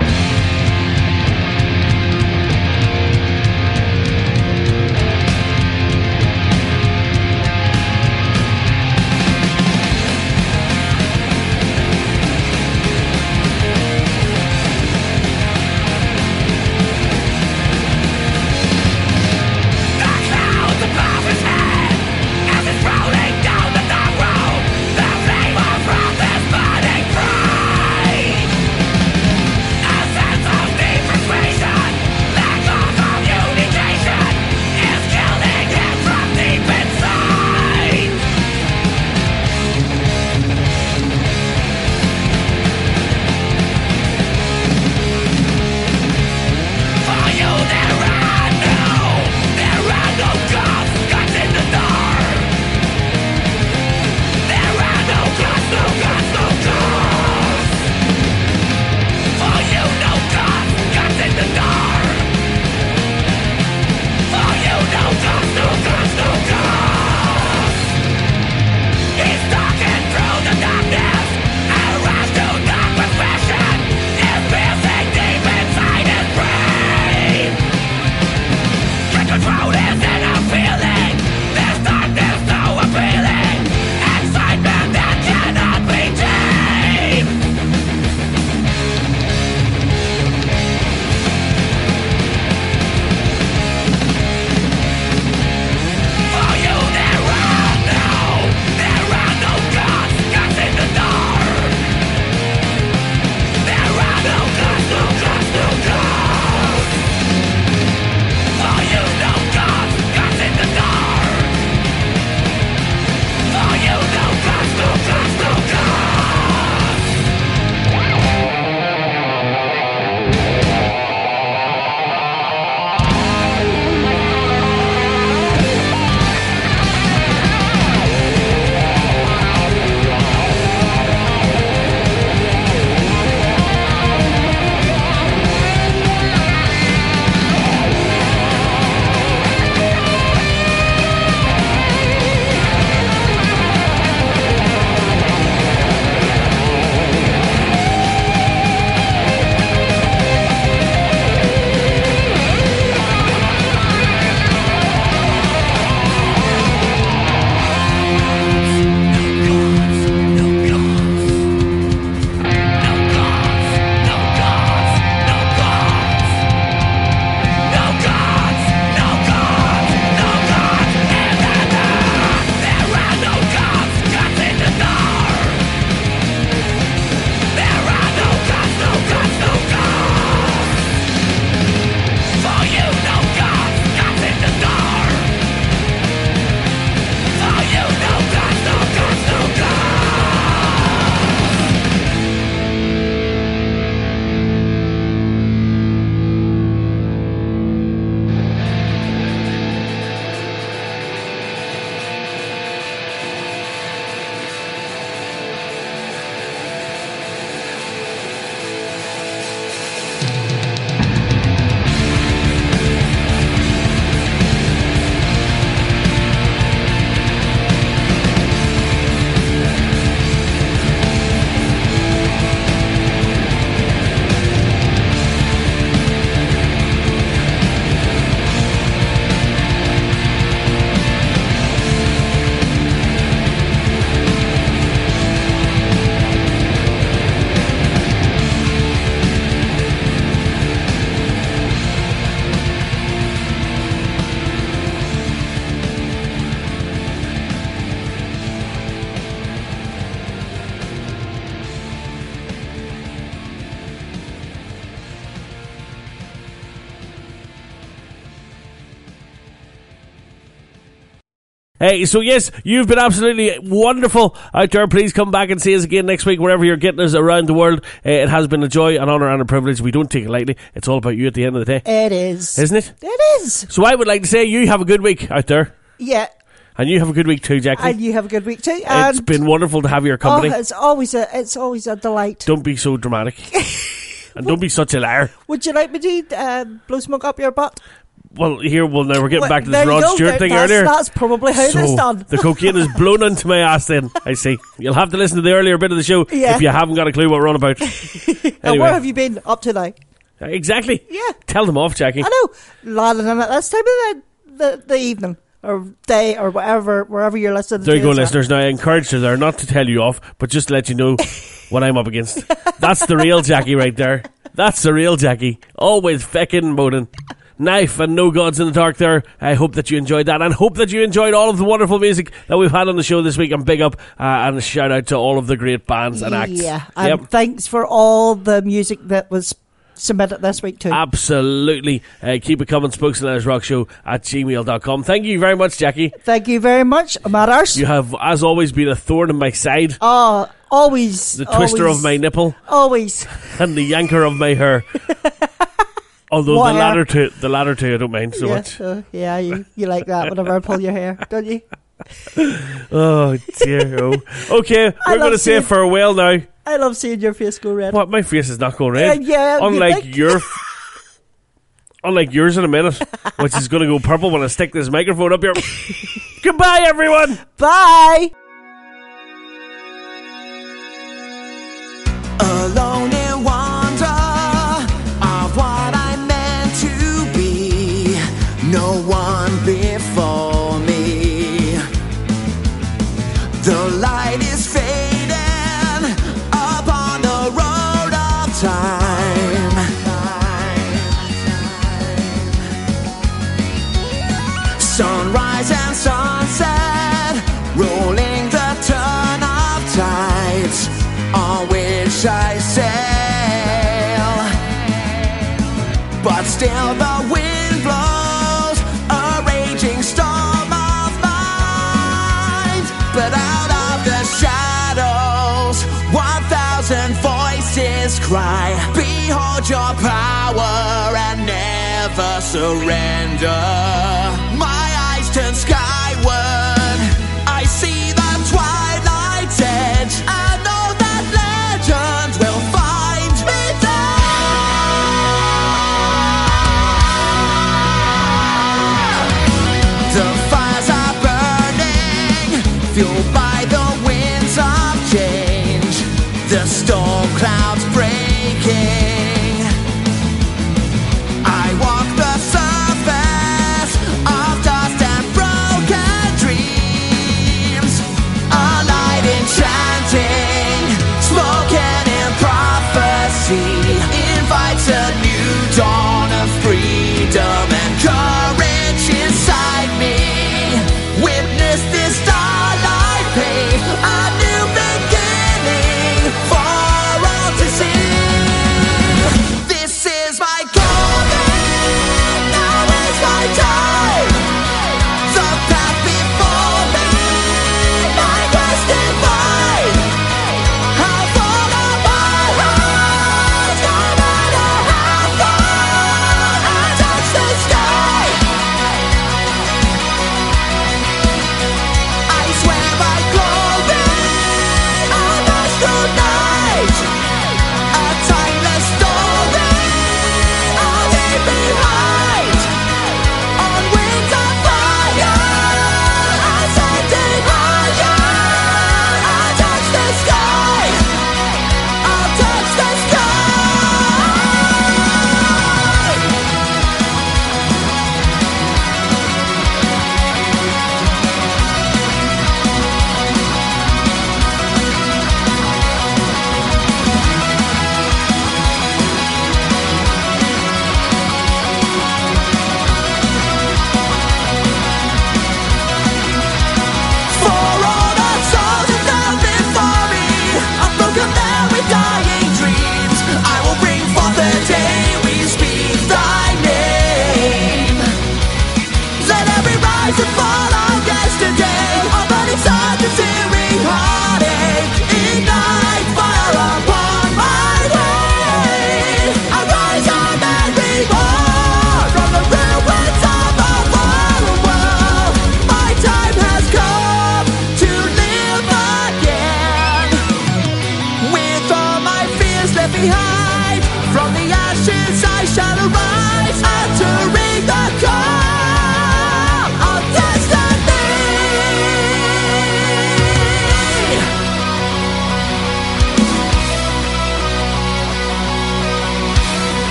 Hey, so yes, you've been absolutely wonderful out there. Please come back and see us again next week, wherever you're getting us around the world. Uh, it has been a joy, an honour, and a privilege. We don't take it lightly. It's all about you at the end of the day, It is. isn't it? It is. So I would like to say you have a good week out there, Yeah. and you have a good week too, Jackie. And you have a good week too. It's been wonderful to have your company. Oh, it's always a it's always a delight. don't be so dramatic, and don't be such a liar. Would you like me to uh, blow smoke up your butt? Well, here, well, now we're getting Well, back to this Rod. Stewart There- thing that's, earlier. That's probably how so it's done. the cocaine is blown into my ass. Then I see. You'll have to listen to the earlier bit of the show Yeah. if you haven't got a clue what we're on about. And where have you been up to now? Uh, exactly. Yeah. Tell them off, Jackie. I know, landing in at this time of the, the, the evening or day or whatever, wherever you're listening. There you go, listeners. Now, I encourage you there not to tell you off, but just to let you know what I'm up against. That's the real Jackie right there. That's the real Jackie. Always feckin' moaning. Knife and no gods in the dark there. I hope that you enjoyed that and hope that you enjoyed all of the wonderful music that we've had on the show this week. And big up uh, and a shout out to all of the great bands and acts. Yeah, and Yep. thanks for all the music that was submitted this week too. Absolutely. Uh, keep it coming, Spokes and Leathers Rock Show at gmail.com. Thank you very much, Jackie. Thank you very much, Matters. You have, as always, been a thorn in my side, Oh, always the twister always, of my nipple. Always. and the yanker of my hair. Although What the hair? latter two, the latter two, I don't mind so much. uh, yeah, you, you like that whenever I pull your hair, don't you? Oh dear. Oh. Okay, I we're going to say farewell now. I love seeing your face go red. What? My face is not going red. Uh, yeah, Unlike think? your. Unlike yours in a minute, which is going to go purple when I stick this microphone up here. Goodbye, everyone. Bye. Still, the wind blows a raging storm of mind. But out of the shadows, one thousand voices cry, Behold your power and never surrender. My eyes turn skyward.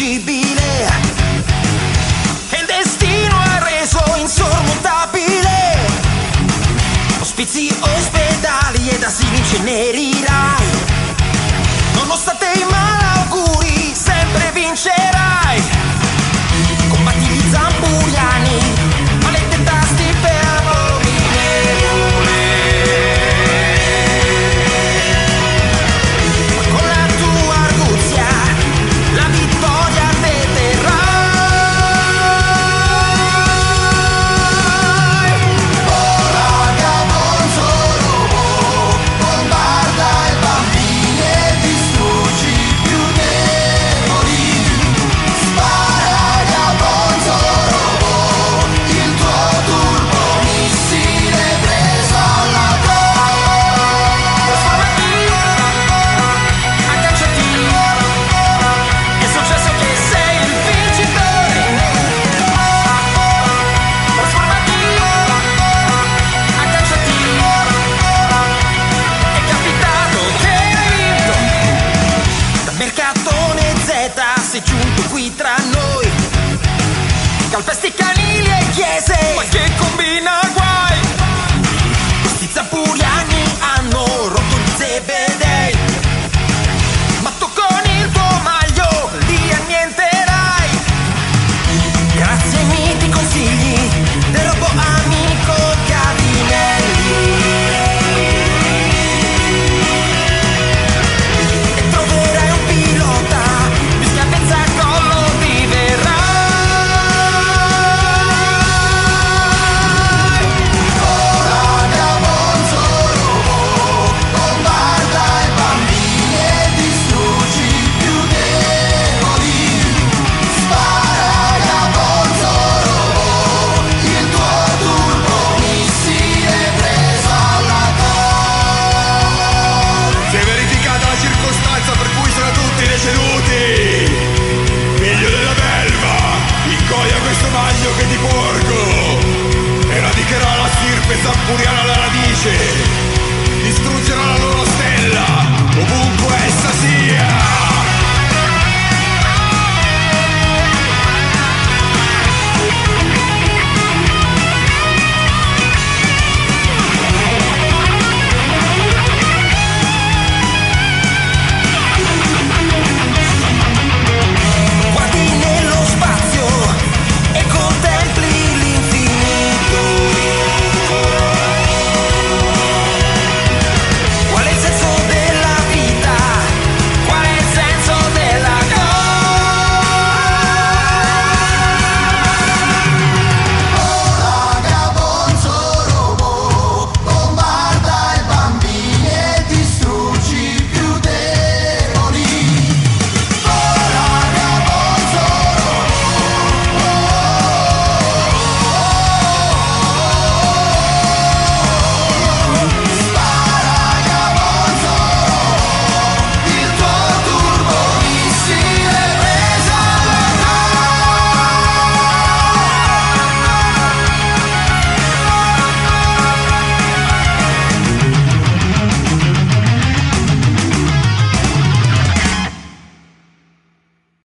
GB.